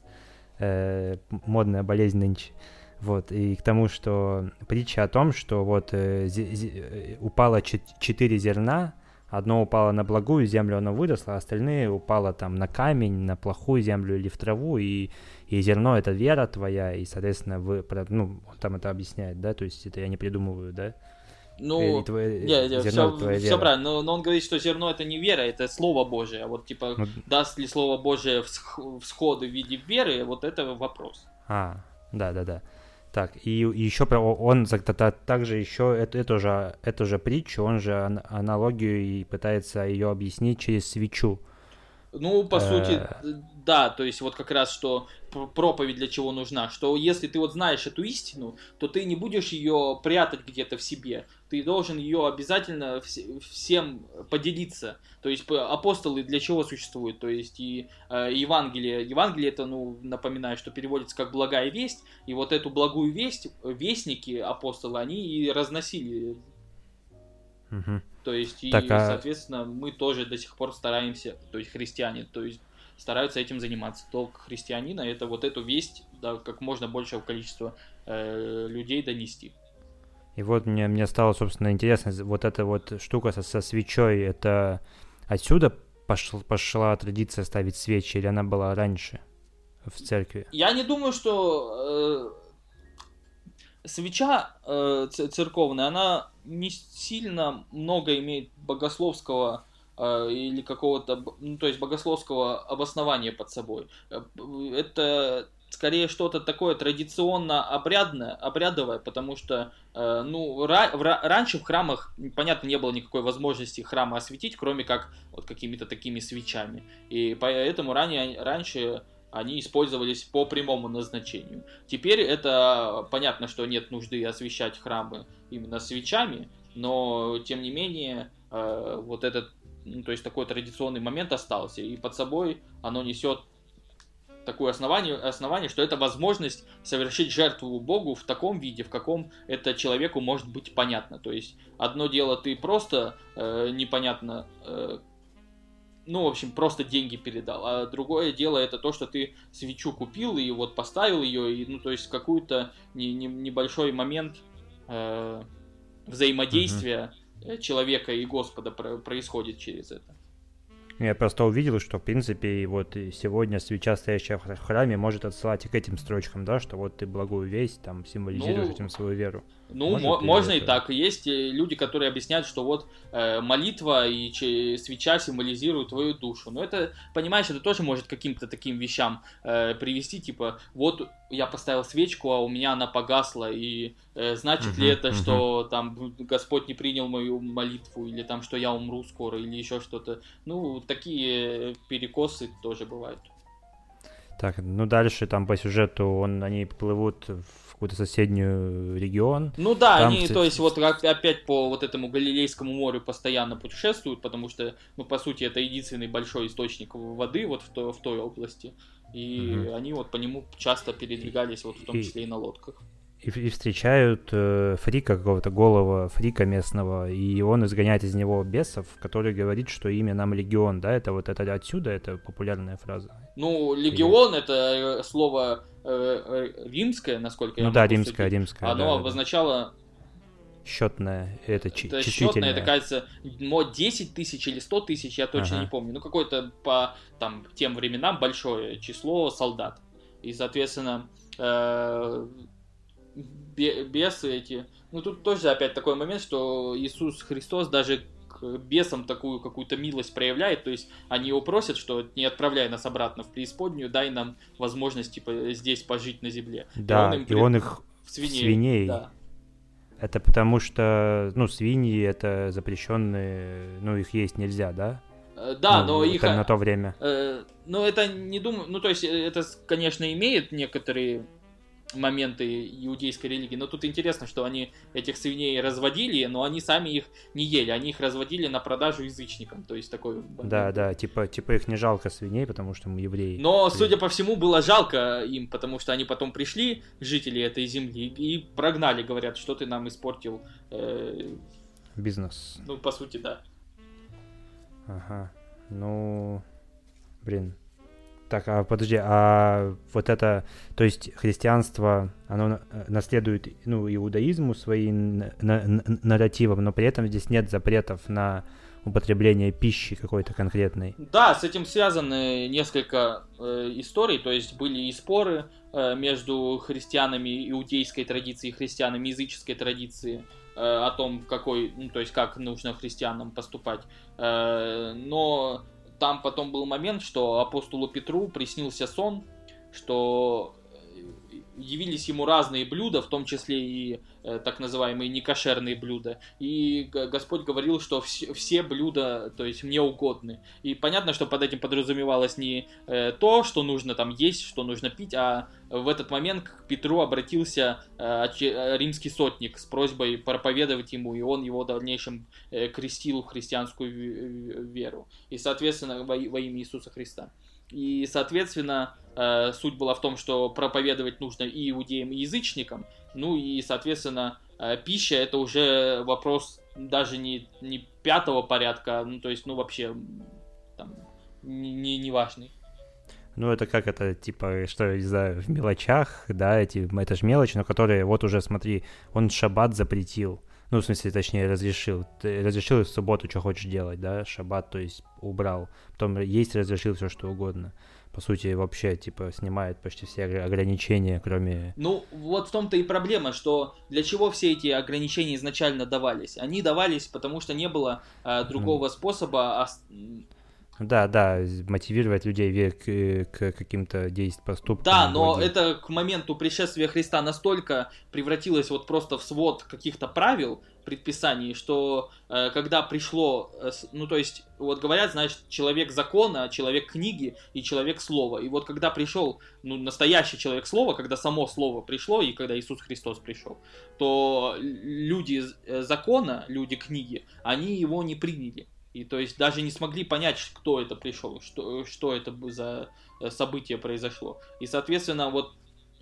Э, модная болезнь нынче. Вот, и к тому, что притча о том, что вот э, зе- э, упало чет- четыре зерна, одно упало на благую землю, оно выросло, а остальные упало там на камень, на плохую землю или в траву, и, и зерно это вера твоя, и, соответственно, вы, ну, он там это объясняет, да, то есть это я не придумываю, да? Ну, И твое- не, не, зерно все, это твоя все вера. правильно, но, но он говорит, что зерно это не вера, это Слово Божие. А вот типа, Ну, даст ли Слово Божие всх- всходы в виде веры, вот это вопрос. А, да, да, да. Так, и, еще про он также еще эту, эту же эту же притчу, он же ан- аналогию и пытается ее объяснить через свечу. Ну, по Э. сути, да, то есть вот как раз, что проповедь для чего нужна, что если ты вот знаешь эту истину, то ты не будешь ее прятать где-то в себе, ты должен ее обязательно вс- всем поделиться. То есть апостолы для чего существуют? То есть и э, Евангелие, Евангелие это, ну, напоминаю, что переводится как благая весть, и вот эту благую весть вестники апостолы, они и разносили Мгм. то есть, и, Так, а- соответственно, мы тоже до сих пор стараемся, то есть христиане, то есть стараются этим заниматься. Долг христианина это вот эту весть, да, как можно большего количества э, людей донести. И вот мне, мне стало, собственно, интересно, вот эта вот штука со, со свечой, это отсюда пошла, пошла традиция ставить свечи, или она была раньше в церкви? Я не думаю, что э, свеча э, церковная, она не сильно много имеет богословского э, или какого-то, ну, то есть богословского обоснования под собой. Э, Это скорее что-то такое традиционно обрядное, обрядовое, потому что, э, ну, ра- в ра- раньше в храмах, понятно, не было никакой возможности храма осветить, кроме как вот какими-то такими свечами. И поэтому ранее, раньше они использовались по прямому назначению. Теперь это понятно, что нет нужды освещать храмы именно свечами, но тем не менее э, вот этот, ну, то есть такой традиционный момент остался, и под собой оно несет такое основание, основание, что это возможность совершить жертву Богу в таком виде, в каком это человеку может быть понятно. То есть одно дело ты просто э, непонятно э, ну, в общем, просто деньги передал. А другое дело это то, что ты свечу купил и вот поставил ее, и, ну, то есть какой-то не- не- небольшой момент э, взаимодействия э, человека и Господа про- происходит через это. Я просто увидел, что, в принципе, и вот сегодня свеча, стоящая в хра- храме, может отсылать и к этим строчкам, да, что вот ты благую весть, там, символизируешь Ну, этим свою веру. Ну, Может мо- ли можно и так. Есть э, люди, которые объясняют, что вот э, молитва и че- свеча символизируют твою душу. Но это, понимаешь, это тоже может каким-то таким вещам э, привести, типа, вот я поставил свечку, а у меня она погасла, и э, значит ли Мгм, это, мгм. что там Господь не принял мою молитву, или там, что я умру скоро, или еще что-то. Ну, такие перекосы тоже бывают. Так, ну дальше там по сюжету он, они плывут в какой-то соседний регион. Ну да, Там, они, то есть, вот опять по вот этому Галилейскому морю постоянно путешествуют, потому что, ну, по сути, это единственный большой источник воды вот в, то- в той области. И Мгм. они вот по нему часто передвигались, вот в том И- числе и на лодках. И, и встречают э, фрика какого-то голого фрика местного, и он изгоняет из него бесов, который говорит, что имя нам легион, да, это вот это отсюда, это популярная фраза. Ну, легион это э, слово э, э, римское, насколько я ну да, римская, судить. римская. Оно да, обозначало Счетная, это, чи- Это счетное, это, кажется, мо 10 тысяч или 100 тысяч, я точно Ага. не помню. Ну, какое-то по там, тем временам большое число солдат. И, соответственно, э, бесы эти... Ну, тут тоже опять такой момент, что Иисус Христос даже к бесам такую какую-то милость проявляет, то есть они его просят, что не отправляй нас обратно в преисподнюю, дай нам возможность, типа, здесь пожить на земле. Да, им и он их в свиней. свиней. Да. Это потому что, ну, свиньи это запрещенные, ну, их есть нельзя, да? Э, Да, Ну, но их... на то время. Э, ну, это не думаю, ну, то есть, э, это, конечно, имеет некоторые моменты иудейской религии. Но тут интересно, что они этих свиней разводили, но они сами их не ели, они их разводили на продажу язычникам, то есть такой... Да, да, типа, типа их не жалко свиней, потому что мы евреи. Но, судя по всему, было жалко им, потому что они потом пришли, жители этой земли, и прогнали, говорят, что ты нам испортил... Э... Бизнес. Ну, по сути, да. Ага, ну, блин, так, а подожди, а вот это, то есть христианство, оно наследует, ну, иудаизму своим нарративом, но при этом здесь нет запретов на употребление пищи какой-то конкретной. Да, с этим связаны несколько э, историй, то есть были и споры э, между христианами иудейской традиции и христианами языческой традиции э, о том, какой, ну, то есть как нужно христианам поступать. Э, но там потом был момент, что апостолу Петру приснился сон, что явились ему разные блюда, в том числе и э, так называемые некошерные блюда. И Господь говорил, что все, все блюда, то есть мне угодны. И понятно, что под этим подразумевалось не э, то, что нужно там есть, что нужно пить, а в этот момент к Петру обратился э, римский сотник с просьбой проповедовать ему, и он его в дальнейшем э, крестил в христианскую веру. И, соответственно, во, во имя Иисуса Христа. И, соответственно, суть была в том, что проповедовать нужно и иудеям, и язычникам. Ну и, соответственно, э, пища это уже вопрос даже не, не пятого порядка, ну то есть, ну вообще, там, не, не важный. Ну, это как это, типа, что, не знаю, в мелочах, да, эти, это же мелочи, но которые, вот уже, смотри, он шаббат запретил, ну, в смысле, точнее, разрешил. Ты разрешил в субботу, что хочешь делать, да, шаббат, то есть убрал. Потом есть разрешил все, что угодно. По сути, вообще, типа, снимает почти все ограничения, кроме... Ну, вот в том-то и проблема, что для чего все эти ограничения изначально давались? Они давались, потому что не было э, другого mm. способа да, да, мотивировать людей к, к каким-то действиям, поступкам. Да, но вроде. это к моменту пришествия Христа настолько превратилось вот просто в свод каких-то правил, предписаний, что э, когда пришло, э, ну то есть, вот говорят, знаешь, человек закона, человек книги и человек слова. И вот когда пришел, ну, настоящий человек слова, когда само слово пришло, и когда Иисус Христос пришел, то люди э, закона, люди книги, они его не приняли. И то есть даже не смогли понять, кто это пришел, что, что это за э, событие произошло. И, соответственно, вот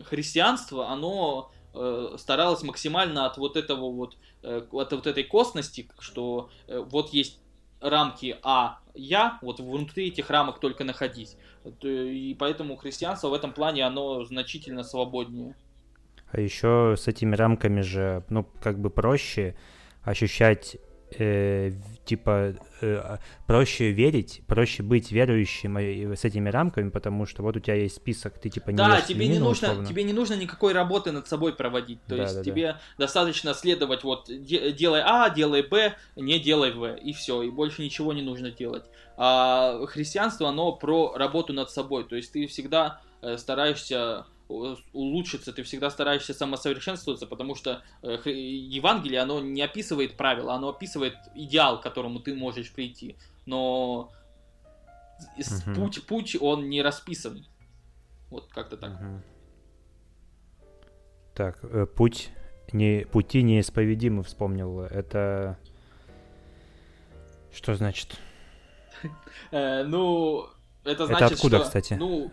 христианство, оно э, старалось максимально от вот этого вот, э, от вот этой косности, что э, вот есть рамки А, я, вот внутри этих рамок только находись. И поэтому христианство в этом плане, оно значительно свободнее. А еще с этими рамками же, ну, как бы проще ощущать э, типа э, проще верить, проще быть верующим с этими рамками, потому что вот у тебя есть список, ты типа не Да, тебе не нужно, условно. тебе не нужно никакой работы над собой проводить, то да, есть да, тебе да. достаточно следовать вот делай А, делай Б, не делай В и все, и больше ничего не нужно делать. А христианство оно про работу над собой, то есть ты всегда э, стараешься улучшиться, ты всегда стараешься самосовершенствоваться, потому что э, Евангелие, оно не описывает правила, оно описывает идеал, к которому ты можешь прийти. Но угу. путь, путь, он не расписан. Вот как-то так. Угу. Так, э, путь не пути неисповедимы вспомнил. Это что значит? Э, ну, это значит, это откуда, кстати? Ну,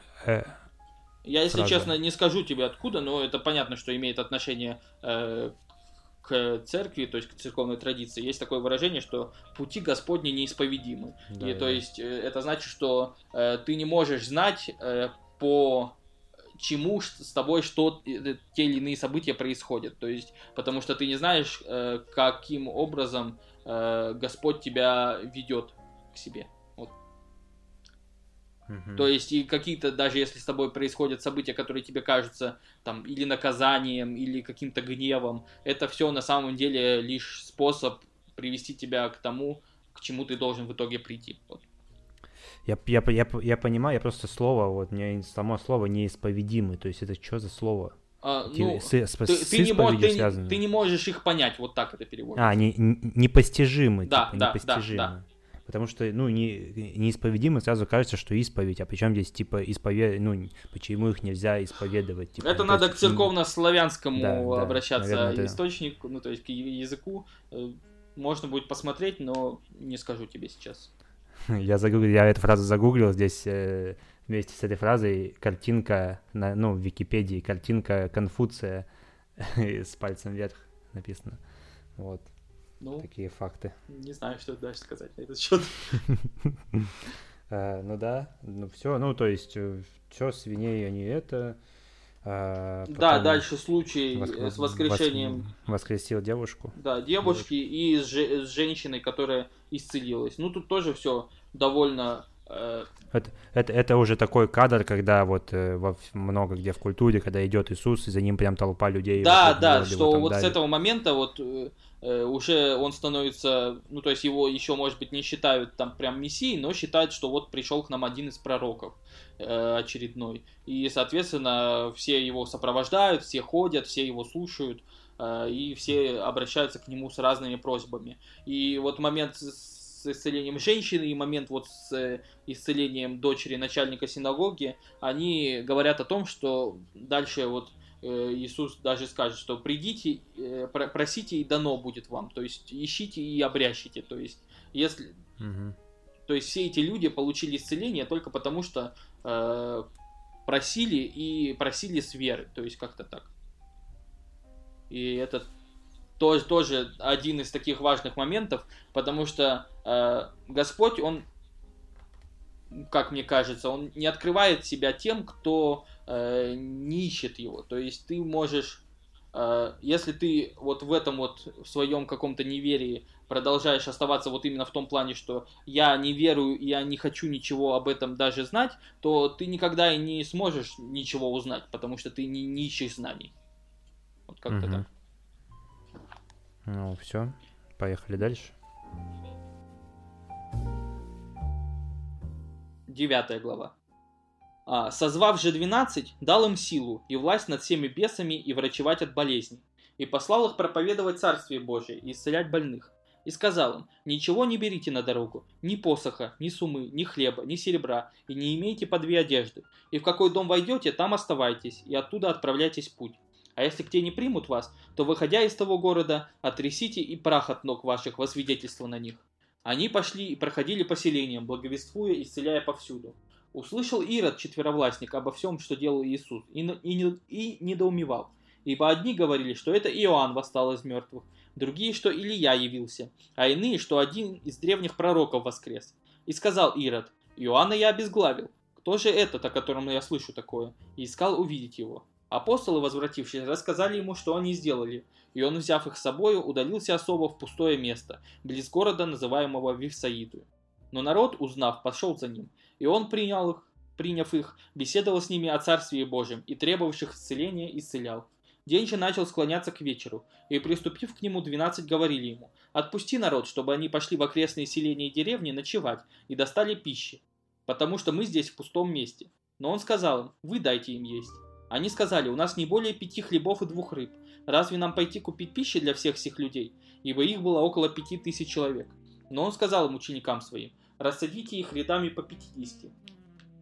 я, если Сразу. честно, не скажу тебе откуда, но это понятно, что имеет отношение э, к церкви, то есть к церковной традиции. Есть такое выражение, что пути Господни неисповедимы. Да, И да. то есть э, это значит, что э, ты не можешь знать э, по чему с тобой что э, те или иные события происходят. То есть, потому что ты не знаешь, э, каким образом э, Господь тебя ведет к себе. Угу. То есть и какие-то, даже если с тобой происходят события, которые тебе кажутся там или наказанием, или каким-то гневом, это все на самом деле лишь способ привести тебя к тому, к чему ты должен в итоге прийти. Вот. Я, я, я, я понимаю, я просто слово, вот мне само слово неисповедимый, то есть это что за слово? А, ну, с, с, ты, с ты, не мож, ты, ты не можешь их понять, вот так это переводится. А, не, непостижимый, да, типа, да, непостижимый. Да, да. Потому что, ну, не, неисповедимы сразу кажется, что исповедь, а причем здесь, типа, исповед... ну, почему их нельзя исповедовать? Типа, это надо есть, к церковно-славянскому да, обращаться да, наверное, источнику, ну, то есть к языку. Э, можно будет посмотреть, но не скажу тебе сейчас. Я, загуглил, я эту фразу загуглил, здесь э, вместе с этой фразой картинка, на, ну, в Википедии, картинка Конфуция с пальцем вверх написано. Вот. Ну, Такие факты. Не знаю, что дальше сказать на этот счет. А, ну да, ну все, ну то есть э, все, свиней они это. А, да, дальше случай с воскрешением. Воскресил девушку. Да, девушки и с, с женщиной, которая исцелилась. Ну тут тоже все довольно Э, это, это, это уже такой кадр, когда вот э, во, много где в культуре, когда идет Иисус, и за ним прям толпа людей. Да, да, что вот давит. с этого момента вот э, э, уже он становится, ну то есть его еще, может быть, не считают там прям мессией, но считают, что вот пришел к нам один из пророков э, очередной. И, соответственно, все его сопровождают, все ходят, все его слушают, э, и все обращаются к нему с разными просьбами. И вот момент с исцелением женщины и момент вот с э, исцелением дочери начальника синагоги, они говорят о том, что дальше вот э, Иисус даже скажет, что придите, э, просите и дано будет вам, то есть ищите и обрящите, то есть если, угу. то есть все эти люди получили исцеление только потому что э, просили и просили с веры, то есть как-то так. И это тоже, тоже один из таких важных моментов, потому что э, Господь, Он, как мне кажется, Он не открывает себя тем, кто э, не ищет Его. То есть ты можешь, э, если ты вот в этом вот, в своем каком-то неверии продолжаешь оставаться вот именно в том плане, что я не верую, я не хочу ничего об этом даже знать, то ты никогда и не сможешь ничего узнать, потому что ты не, не ищешь знаний. Вот как-то угу. так. Ну, все. Поехали дальше. Девятая глава. А, созвав же двенадцать, дал им силу и власть над всеми бесами и врачевать от болезней. И послал их проповедовать Царствие Божие и исцелять больных. И сказал им, ничего не берите на дорогу, ни посоха, ни сумы, ни хлеба, ни серебра, и не имейте по две одежды. И в какой дом войдете, там оставайтесь, и оттуда отправляйтесь в путь. А если где не примут вас, то, выходя из того города, отрясите и прах от ног ваших во свидетельство на них. Они пошли и проходили поселением, благовествуя и исцеляя повсюду. Услышал Ирод, четверовластник, обо всем, что делал Иисус, и, и, и недоумевал. Ибо одни говорили, что это Иоанн восстал из мертвых, другие, что Илья явился, а иные, что один из древних пророков воскрес. И сказал Ирод, Иоанна я обезглавил. Кто же этот, о котором я слышу такое? И искал увидеть его. Апостолы, возвратившись, рассказали ему, что они сделали, и он, взяв их с собою, удалился особо в пустое место, близ города, называемого Вифсаиду. Но народ, узнав, пошел за ним, и он принял их, приняв их, беседовал с ними о Царстве Божьем и требовавших исцеления исцелял. День же начал склоняться к вечеру, и, приступив к нему, двенадцать говорили ему, «Отпусти народ, чтобы они пошли в окрестные селения и деревни ночевать и достали пищи, потому что мы здесь в пустом месте». Но он сказал им, «Вы дайте им есть». Они сказали, у нас не более пяти хлебов и двух рыб. Разве нам пойти купить пищи для всех всех людей? Ибо их было около пяти тысяч человек. Но он сказал им ученикам своим, рассадите их рядами по пятидесяти.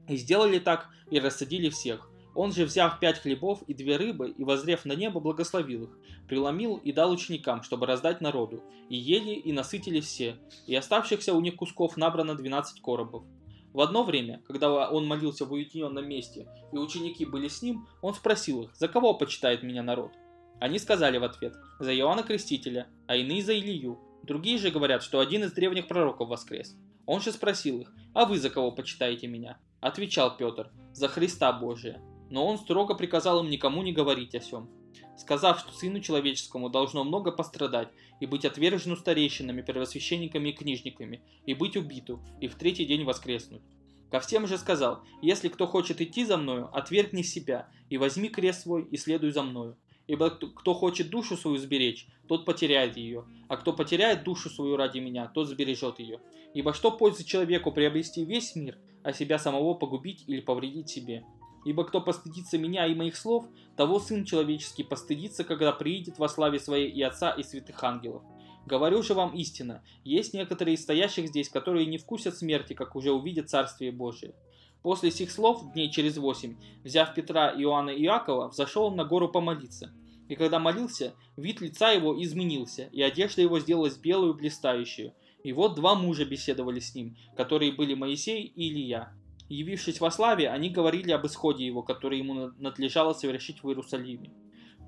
И сделали так, и рассадили всех. Он же, взяв пять хлебов и две рыбы, и возрев на небо, благословил их, преломил и дал ученикам, чтобы раздать народу. И ели, и насытили все, и оставшихся у них кусков набрано двенадцать коробов. В одно время, когда он молился в уединенном месте, и ученики были с ним, он спросил их, за кого почитает меня народ? Они сказали в ответ, за Иоанна Крестителя, а иные за Илью. Другие же говорят, что один из древних пророков воскрес. Он же спросил их, а вы за кого почитаете меня? Отвечал Петр, за Христа Божия. Но он строго приказал им никому не говорить о сем сказав, что сыну человеческому должно много пострадать, и быть отвержену старейшинами, первосвященниками и книжниками, и быть убиту, и в третий день воскреснуть. Ко всем же сказал, если кто хочет идти за мною, отвергни себя, и возьми крест свой, и следуй за мною. Ибо кто хочет душу свою сберечь, тот потеряет ее, а кто потеряет душу свою ради меня, тот сбережет ее. Ибо что пользы человеку приобрести весь мир, а себя самого погубить или повредить себе? Ибо кто постыдится меня и моих слов, того Сын Человеческий постыдится, когда приидет во славе Своей и Отца и святых ангелов. Говорю же вам истинно, есть некоторые из стоящих здесь, которые не вкусят смерти, как уже увидят Царствие Божие. После сих слов, дней через восемь, взяв Петра, Иоанна и Иакова, взошел он на гору помолиться. И когда молился, вид лица его изменился, и одежда его сделалась белую блистающую. И вот два мужа беседовали с ним, которые были Моисей и Илья. Явившись во славе, они говорили об исходе его, который ему надлежало совершить в Иерусалиме.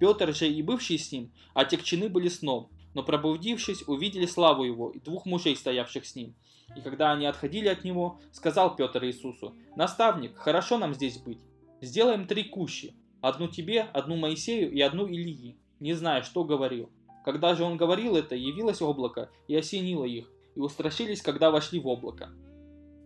Петр же и бывший с ним отягчены были сном, но пробудившись, увидели славу его и двух мужей, стоявших с ним. И когда они отходили от него, сказал Петр Иисусу, «Наставник, хорошо нам здесь быть. Сделаем три кущи, одну тебе, одну Моисею и одну Ильи, не зная, что говорил». Когда же он говорил это, явилось облако и осенило их, и устрашились, когда вошли в облако.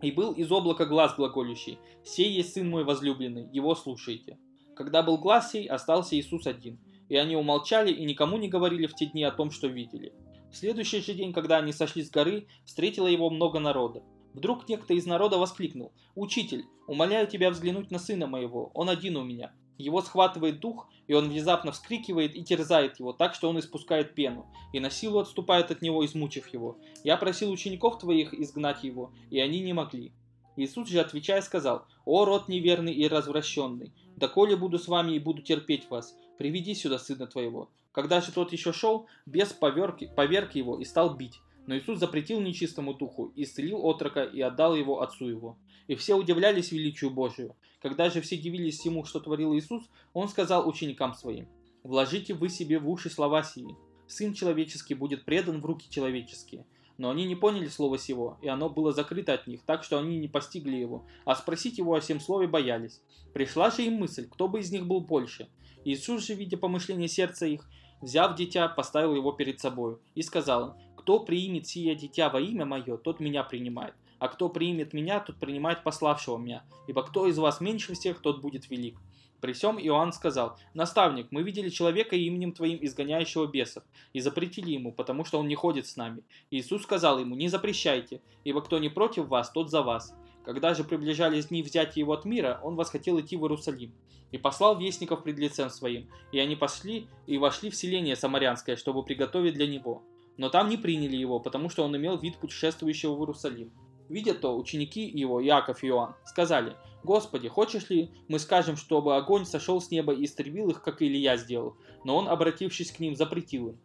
И был из облака глаз глаголющий, «Сей есть сын мой возлюбленный, его слушайте». Когда был глаз сей, остался Иисус один. И они умолчали и никому не говорили в те дни о том, что видели. В следующий же день, когда они сошли с горы, встретило его много народа. Вдруг некто из народа воскликнул, «Учитель, умоляю тебя взглянуть на сына моего, он один у меня». Его схватывает дух, и он внезапно вскрикивает и терзает его, так что он испускает пену, и на силу отступает от него, измучив его. Я просил учеников твоих изгнать его, и они не могли. Иисус же, отвечая, сказал, «О, род неверный и развращенный, доколе буду с вами и буду терпеть вас, приведи сюда сына твоего». Когда же тот еще шел, бес поверг, поверг его и стал бить. Но Иисус запретил нечистому духу, исцелил отрока и отдал его отцу его. И все удивлялись величию Божию. Когда же все дивились ему, что творил Иисус, он сказал ученикам своим, «Вложите вы себе в уши слова сии. Сын человеческий будет предан в руки человеческие». Но они не поняли слова сего, и оно было закрыто от них, так что они не постигли его, а спросить его о всем слове боялись. Пришла же им мысль, кто бы из них был больше. Иисус же, видя помышление сердца их, взяв дитя, поставил его перед собою и сказал «Кто примет сие дитя во имя мое, тот меня принимает, а кто примет меня, тот принимает пославшего меня, ибо кто из вас меньше всех, тот будет велик». При всем Иоанн сказал, «Наставник, мы видели человека именем Твоим изгоняющего бесов, и запретили ему, потому что он не ходит с нами». Иисус сказал ему, «Не запрещайте, ибо кто не против вас, тот за вас». Когда же приближались дни взятия его от мира, он восхотел идти в Иерусалим, и послал вестников пред лицем своим, и они пошли и вошли в селение Самарянское, чтобы приготовить для него. Но там не приняли его, потому что он имел вид путешествующего в Иерусалим. Видя то, ученики его, Иаков и Иоанн, сказали, «Господи, хочешь ли, мы скажем, чтобы огонь сошел с неба и истребил их, как Илья сделал?» Но он, обратившись к ним, запретил им.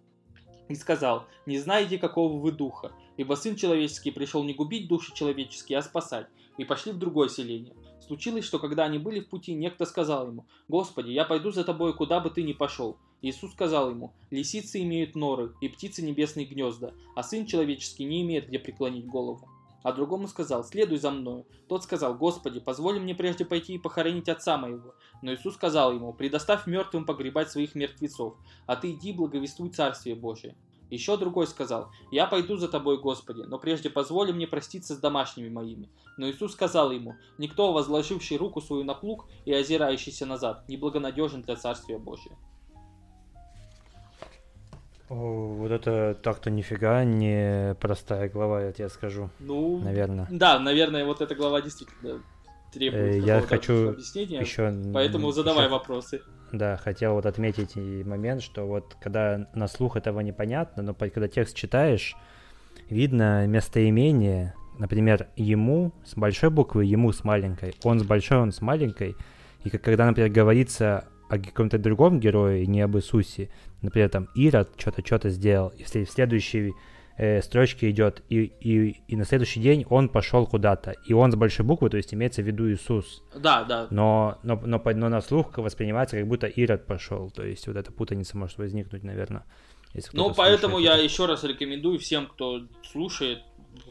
И сказал, «Не знаете, какого вы духа, ибо Сын Человеческий пришел не губить души человеческие, а спасать». И пошли в другое селение. Случилось, что когда они были в пути, некто сказал ему, «Господи, я пойду за тобой, куда бы ты ни пошел». Иисус сказал ему, «Лисицы имеют норы, и птицы небесные гнезда, а Сын Человеческий не имеет где преклонить голову» а другому сказал, следуй за мною. Тот сказал, Господи, позволь мне прежде пойти и похоронить отца моего. Но Иисус сказал ему, предоставь мертвым погребать своих мертвецов, а ты иди благовествуй Царствие Божие. Еще другой сказал, «Я пойду за тобой, Господи, но прежде позволь мне проститься с домашними моими». Но Иисус сказал ему, «Никто, возложивший руку свою на плуг и озирающийся назад, неблагонадежен для Царствия Божия». О, вот это так-то нифига не простая глава, я тебе скажу. Ну, наверное. Да, наверное, вот эта глава действительно требует э, я хочу объяснения. Еще, поэтому задавай еще, вопросы. Да, хотел вот отметить момент, что вот когда на слух этого непонятно, но когда текст читаешь, видно местоимение, например, ему с большой буквы, ему с маленькой, он с большой, он с маленькой, и когда, например, говорится о каком-то другом герое, не об Иисусе, например, там Ирод что-то что-то сделал, и в следующей э, строчке идет, и, и, и на следующий день он пошел куда-то, и он с большой буквы, то есть имеется в виду Иисус. Да, да. Но, но, но, но на слух воспринимается, как будто Ирод пошел, то есть вот эта путаница может возникнуть, наверное. Ну, поэтому я еще раз рекомендую всем, кто слушает,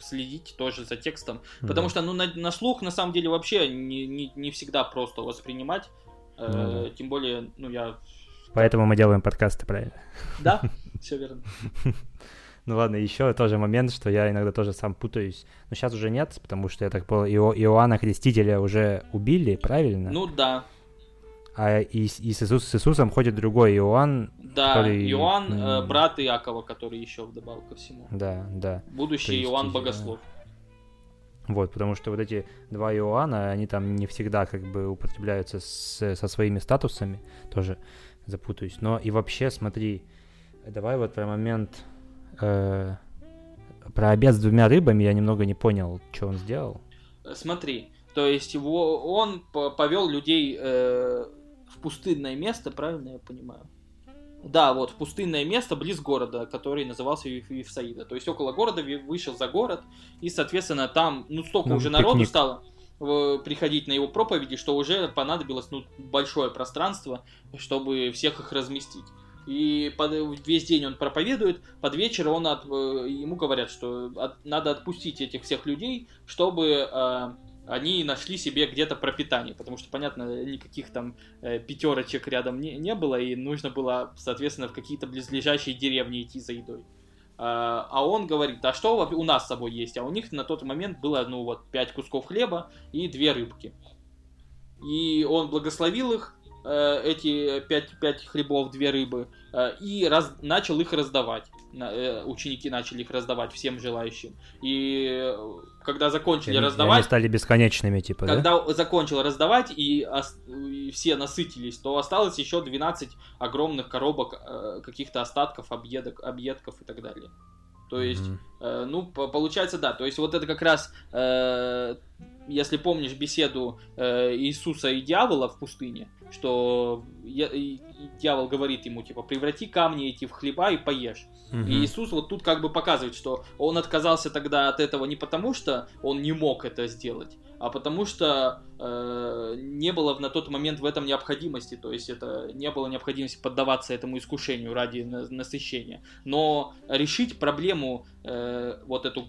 следить тоже за текстом. Да. Потому что ну, на, на слух на самом деле вообще не, не, не всегда просто воспринимать. Э, тем более, ну я... Поэтому мы делаем подкасты, правильно? Да, все верно. Ну ладно, еще тоже момент, что я иногда тоже сам путаюсь. Но сейчас уже нет, потому что я так понял, Ио- Иоанна Крестителя уже убили, правильно? Ну да. А и, и с, Иисус, с Иисусом ходит другой Иоанн. Да, который... Иоанн, э, брат Иакова, который еще вдобавок ко всему. Да, да. Будущий есть, Иоанн Богослов. Вот, потому что вот эти два Иоанна, они там не всегда как бы употребляются с, со своими статусами, тоже запутаюсь. Но и вообще, смотри, давай вот про момент э, про обед с двумя рыбами я немного не понял, что он сделал. Смотри, то есть его, он повел людей э, в пустынное место, правильно я понимаю? Да, вот, пустынное место близ города, который назывался Евсаида. То есть около города вышел за город, и, соответственно, там, ну, столько ну, уже пикник. народу стало приходить на его проповеди, что уже понадобилось ну, большое пространство, чтобы всех их разместить. И под, весь день он проповедует, под вечер он от, э, ему говорят, что от, надо отпустить этих всех людей, чтобы э, они нашли себе где-то пропитание, потому что, понятно, никаких там э, пятерочек рядом не, не было, и нужно было, соответственно, в какие-то близлежащие деревни идти за едой. А, а он говорит, а что у нас с собой есть? А у них на тот момент было, ну вот, пять кусков хлеба и две рыбки. И он благословил их, Э, эти пять, пять хлебов, две рыбы, э, и раз, начал их раздавать. Э, ученики начали их раздавать всем желающим. И когда закончили они, раздавать... Они стали бесконечными, типа, Когда да? закончил раздавать, и, и все насытились, то осталось еще 12 огромных коробок каких-то остатков, объедок, объедков и так далее. То есть, mm-hmm. Э, ну, получается, да. То есть, вот это как раз, э, если помнишь беседу э, Иисуса и дьявола в пустыне, что я, дьявол говорит ему, типа, преврати камни эти в хлеба и поешь. Mm-hmm. И Иисус вот тут как бы показывает, что он отказался тогда от этого не потому, что он не мог это сделать, а потому что э, не было на тот момент в этом необходимости, то есть это не было необходимости поддаваться этому искушению ради насыщения. Но решить проблему э, вот эту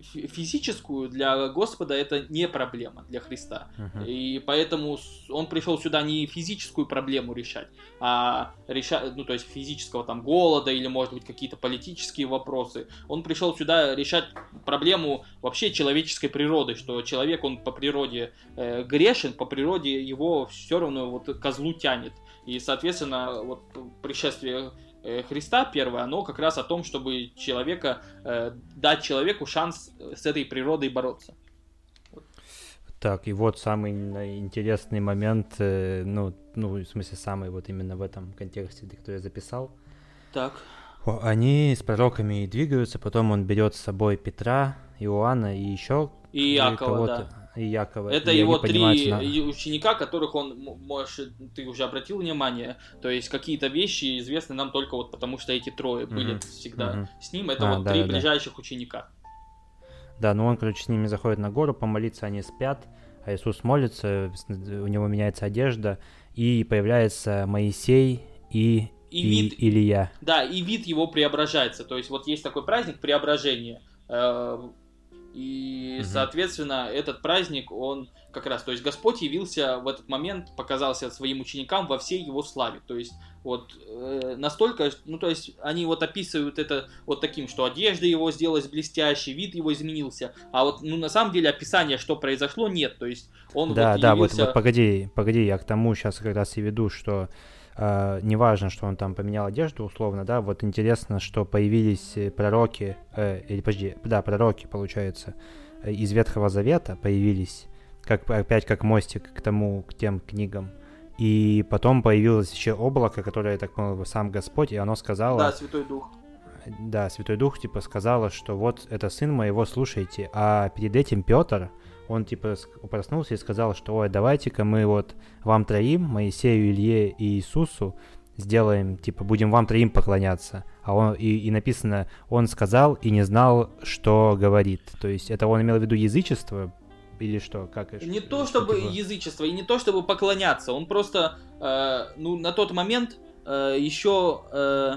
физическую для Господа это не проблема для Христа. Uh-huh. И поэтому он пришел сюда не физическую проблему решать, а решать, ну то есть физического там голода или может быть какие-то политические вопросы. Он пришел сюда решать проблему вообще человеческой природы, что человек он по природе э, грешен, по природе его все равно вот козлу тянет. И соответственно вот пришествие Христа первое, оно как раз о том, чтобы человека, э, дать человеку шанс с этой природой бороться. Так, и вот самый интересный момент, э, ну, ну, в смысле, самый вот именно в этом контексте, который я записал. Так. Они с пророками двигаются, потом он берет с собой Петра, Иоанна и еще и Якова, да и Якова. Это и его три на... ученика, которых он, может, ты уже обратил внимание, то есть какие-то вещи известны нам только вот потому, что эти трое mm-hmm. были всегда mm-hmm. с ним. Это а, вот да, три да, ближайших да. ученика. Да, ну он, короче, с ними заходит на гору помолиться, они спят, а Иисус молится, у него меняется одежда, и появляется Моисей и, и, и вид, Илья. Да, и вид его преображается. То есть вот есть такой праздник преображения э, и, угу. соответственно, этот праздник, он как раз, то есть Господь явился в этот момент, показался своим ученикам во всей его славе. То есть вот э, настолько, ну то есть они вот описывают это вот таким, что одежда его сделалась блестящей, вид его изменился, а вот ну на самом деле описания, что произошло, нет. То есть он да, вот да, явился... вот, вот погоди, погоди, я к тому сейчас как раз и веду, что Uh, неважно, что он там поменял одежду условно, да, вот интересно, что появились э, пророки, э, или подожди, да, пророки, получается, э, из Ветхого Завета появились, как опять как мостик к тому, к тем книгам. И потом появилось еще облако, которое, я так понял, сам Господь, и оно сказало... Да, Святой Дух. Да, Святой Дух, типа, сказала, что вот это сын моего, слушайте. А перед этим Петр, он типа проснулся и сказал, что ой, давайте-ка мы вот вам троим, Моисею, Илье и Иисусу, сделаем, типа, будем вам троим поклоняться. А он, и, и написано, он сказал и не знал, что говорит. То есть это он имел в виду язычество, или что? Как Не то чтобы типа... язычество, и не то чтобы поклоняться. Он просто, э, ну, на тот момент э, еще, э,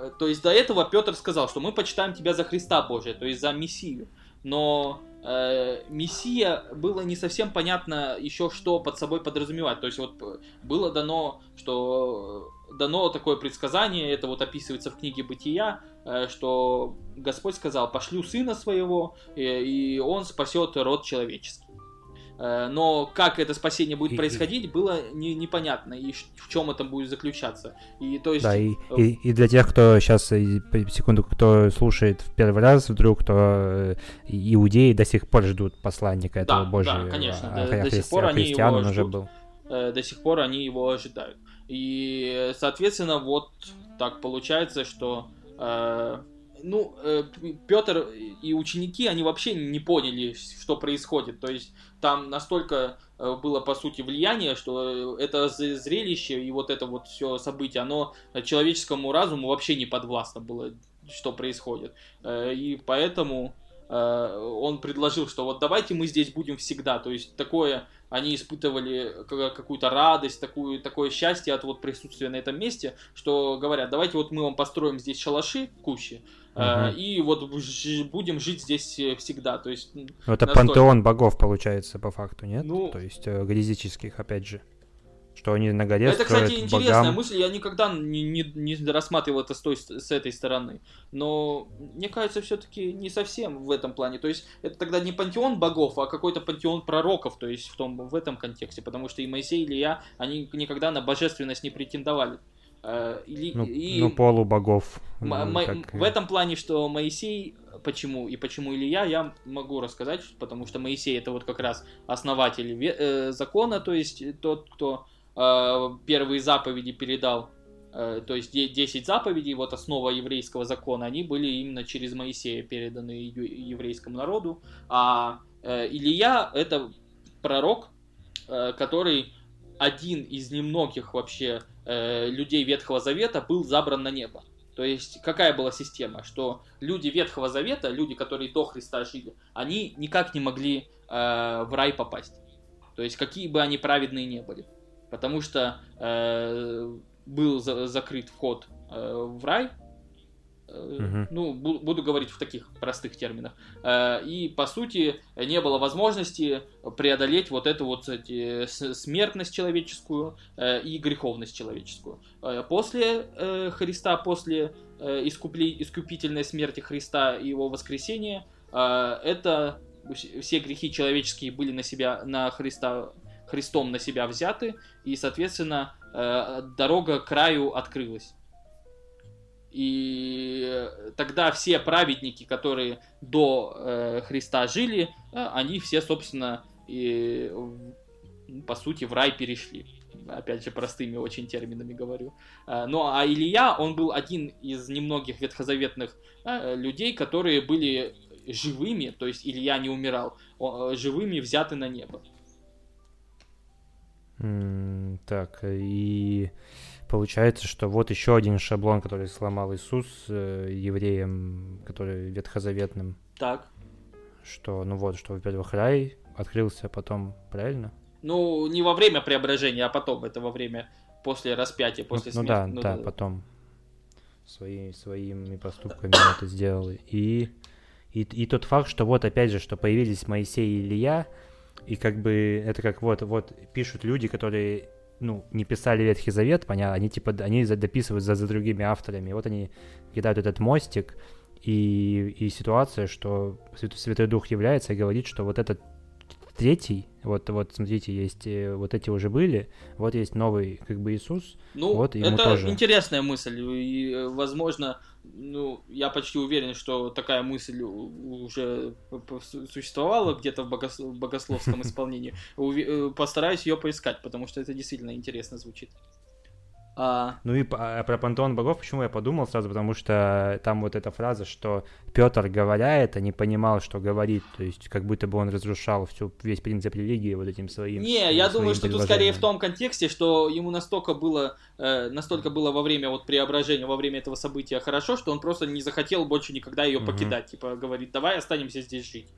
э, то есть до этого Петр сказал, что мы почитаем тебя за Христа Божия, то есть за Мессию. Но э, Мессия было не совсем понятно еще, что под собой подразумевать. То есть вот э, было дано, что э, дано такое предсказание, это вот описывается в книге Бытия, э, что Господь сказал, пошлю сына своего, и, и он спасет род человеческий. Э, но как это спасение будет происходить, было не, непонятно, и в чем это будет заключаться. И, то есть... Да, и, э, и, и для тех, кто сейчас, секунду, кто слушает в первый раз, вдруг, кто э, иудеи до сих пор ждут посланника этого да, Божьего. Да, конечно, а, до, до сих пор они его ждут, уже был. До сих пор они его ожидают. И, соответственно, вот так получается, что ну, э, Петр и ученики, они вообще не поняли, что происходит. То есть там настолько э, было, по сути, влияние, что это зрелище и вот это вот все событие, оно человеческому разуму вообще не подвластно было, что происходит. Э, и поэтому он предложил, что вот давайте мы здесь будем всегда. То есть такое они испытывали какую-то радость, такую, такое счастье от вот присутствия на этом месте, что говорят, давайте вот мы вам построим здесь шалаши, кущи, Uh-huh. И вот будем жить здесь э, всегда. То есть, это настолько... пантеон богов получается по факту, нет? Ну, То есть э, грязических, опять же. Что они на горе Это, кстати, интересная богам... мысль. Я никогда не, не, не рассматривал это с, той, с этой стороны. Но мне кажется, все-таки не совсем в этом плане. То есть это тогда не пантеон богов, а какой-то пантеон пророков, то есть в, том, в этом контексте. Потому что и Моисей, и Илья, они никогда на божественность не претендовали. Э, или, ну, и... ну, полубогов. М- как... В этом плане, что Моисей, почему и почему Илья, я могу рассказать, потому что Моисей это вот как раз основатель э, закона, то есть тот, кто Э, первые заповеди передал, то есть 10 заповедей, вот основа еврейского закона, они были именно через Моисея переданы еврейскому народу, а Илья это пророк, который один из немногих вообще людей Ветхого Завета был забран на небо. То есть какая была система, что люди Ветхого Завета, люди, которые до Христа жили, они никак не могли в рай попасть. То есть какие бы они праведные не были потому что э, был за, закрыт вход э, в рай. Угу. Ну, бу- буду говорить в таких простых терминах. Э, и, по сути, не было возможности преодолеть вот эту вот эти, смертность человеческую э, и греховность человеческую. Э, после Христа, после искупительной смерти Христа и его воскресения, это все грехи человеческие были на себя, на Христа Христом на себя взяты, и, соответственно, дорога к краю открылась. И тогда все праведники, которые до э, Христа жили, э, они все, собственно, и, по сути, в рай перешли. Опять же, простыми очень терминами говорю. Ну, а Илья, он был один из немногих ветхозаветных людей, которые были живыми, то есть Илья не умирал, живыми взяты на небо так, и получается, что вот еще один шаблон, который сломал Иисус э, евреям, который ветхозаветным. Так. Что, ну вот, что, во-первых, рай открылся потом, правильно? Ну, не во время преображения, а потом, это во время, после распятия, после ну, смерти. Ну да, ну, да, да, потом. Свои, своими поступками это сделал. И, и, и тот факт, что вот опять же, что появились Моисей и Илья, и как бы это как вот, вот пишут люди, которые ну, не писали Ветхий Завет, понятно, они типа, они дописывают за, за другими авторами. И вот они кидают этот мостик, и, и ситуация, что Святой Дух является и говорит, что вот этот третий, вот, вот смотрите, есть э, вот эти уже были, вот есть новый как бы Иисус. Ну, вот ему это тоже. интересная мысль, и, э, возможно, ну, я почти уверен, что такая мысль уже существовала где-то в, богос... богословском исполнении. Э, постараюсь ее поискать, потому что это действительно интересно звучит. А... Ну и а про пантеон богов, почему я подумал сразу, потому что там вот эта фраза, что Петр, говоря это, не понимал, что говорит, то есть как будто бы он разрушал всю, весь принцип религии вот этим своим Не, я думаю, что тут скорее в том контексте, что ему настолько было, э, настолько было во время вот преображения, во время этого события хорошо, что он просто не захотел больше никогда ее покидать, угу. типа говорит, давай останемся здесь жить.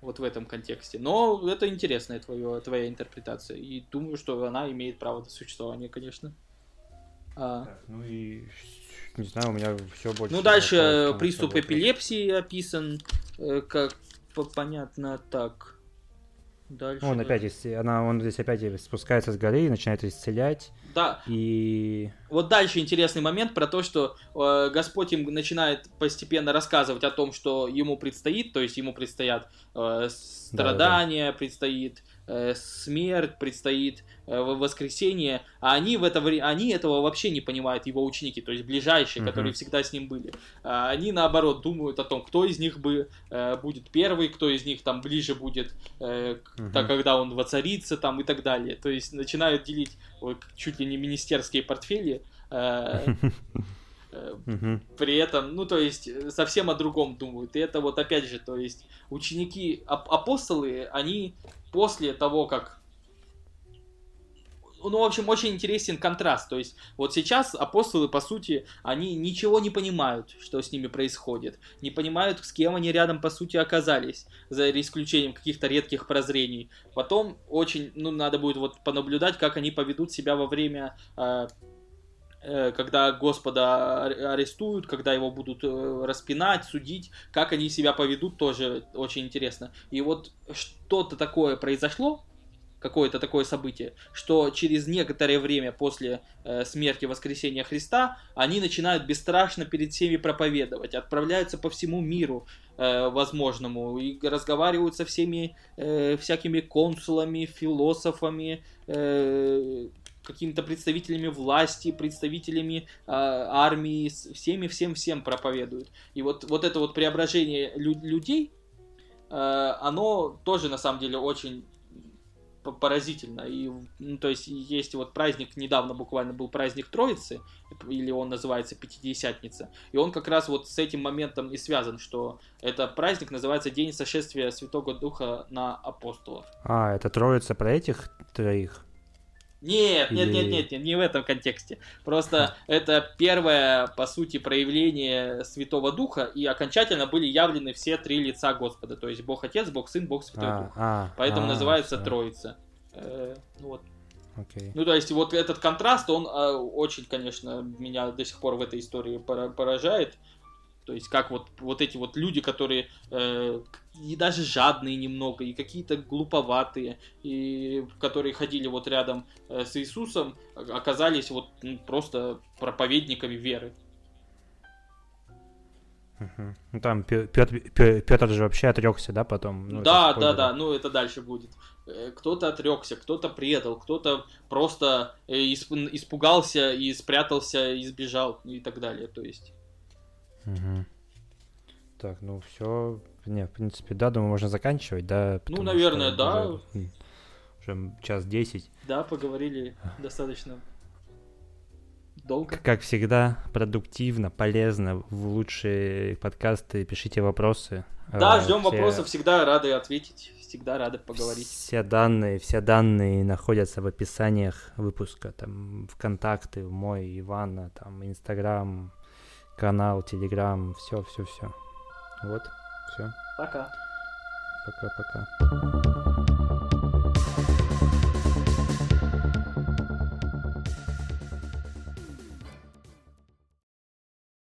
Вот в этом контексте. Но это интересная твоя, твоя интерпретация. И думаю, что она имеет право на существование, конечно. А... Так, ну и не знаю, у меня все больше. Ну дальше э, приступ эпилепсии описан, э, как понятно так. Дальше. Он опять, она, он здесь опять спускается с горы и начинает исцелять. Да. И... Вот дальше интересный момент про то, что э, Господь им начинает постепенно рассказывать о том, что ему предстоит, то есть ему предстоят э, страдания, да, да. предстоит смерть, предстоит э, воскресение, а они, в это, они этого вообще не понимают, его ученики, то есть ближайшие, uh-huh. которые всегда с ним были. А они, наоборот, думают о том, кто из них бы э, будет первый, кто из них там ближе будет, uh-huh. так, когда он воцарится там и так далее. То есть начинают делить чуть ли не министерские портфели. Угу. При этом, ну, то есть, совсем о другом думают. И это вот опять же, то есть, ученики, апостолы, они после того, как ну, в общем, очень интересен контраст. То есть, вот сейчас апостолы, по сути, они ничего не понимают, что с ними происходит. Не понимают, с кем они рядом, по сути, оказались, за исключением каких-то редких прозрений. Потом очень, ну, надо будет вот понаблюдать, как они поведут себя во время э, когда Господа арестуют, когда его будут э, распинать, судить, как они себя поведут, тоже очень интересно. И вот что-то такое произошло, какое-то такое событие, что через некоторое время после э, смерти воскресения Христа они начинают бесстрашно перед всеми проповедовать, отправляются по всему миру э, возможному и разговаривают со всеми э, всякими консулами, философами, э, какими-то представителями власти, представителями э, армии, всеми всем всем проповедуют. И вот вот это вот преображение лю- людей, э, оно тоже на самом деле очень поразительно. И, ну, то есть, есть вот праздник, недавно буквально был праздник Троицы, или он называется Пятидесятница, и он как раз вот с этим моментом и связан, что это праздник называется День сошествия Святого Духа на апостолов. А, это Троица про этих троих? Нет, нет, нет, нет, нет, не в этом контексте. Просто это первое, по сути, проявление Святого Духа, и окончательно были явлены все три лица Господа. То есть Бог Отец, Бог Сын, Бог Святой а, Дух. А, Поэтому а, называется все. Троица. Э, ну вот. Okay. Ну, то есть, вот этот контраст, он э, очень, конечно, меня до сих пор в этой истории поражает. То есть как вот, вот эти вот люди, которые э, и даже жадные немного, и какие-то глуповатые, и которые ходили вот рядом э, с Иисусом, оказались вот ну, просто проповедниками веры. Угу. Там Петр, Петр же вообще отрекся, да, потом? Ну, да, да, да, ну это дальше будет. Э, кто-то отрекся, кто-то предал, кто-то просто э, испугался и спрятался, и сбежал и так далее. То есть Угу. Так, ну все. Не, в принципе, да, думаю, можно заканчивать, да. Ну, наверное, да. Уже, уже час десять. Да, поговорили достаточно долго. Как всегда, продуктивно, полезно. В лучшие подкасты пишите вопросы. Да, а, ждем все... вопросов, всегда рады ответить, всегда рады поговорить. Все данные, все данные находятся в описаниях выпуска, там, ВКонтакте, мой, Ивана, там, Инстаграм, канал, Телеграм, все, все, все. Вот, все. Пока. Пока-пока.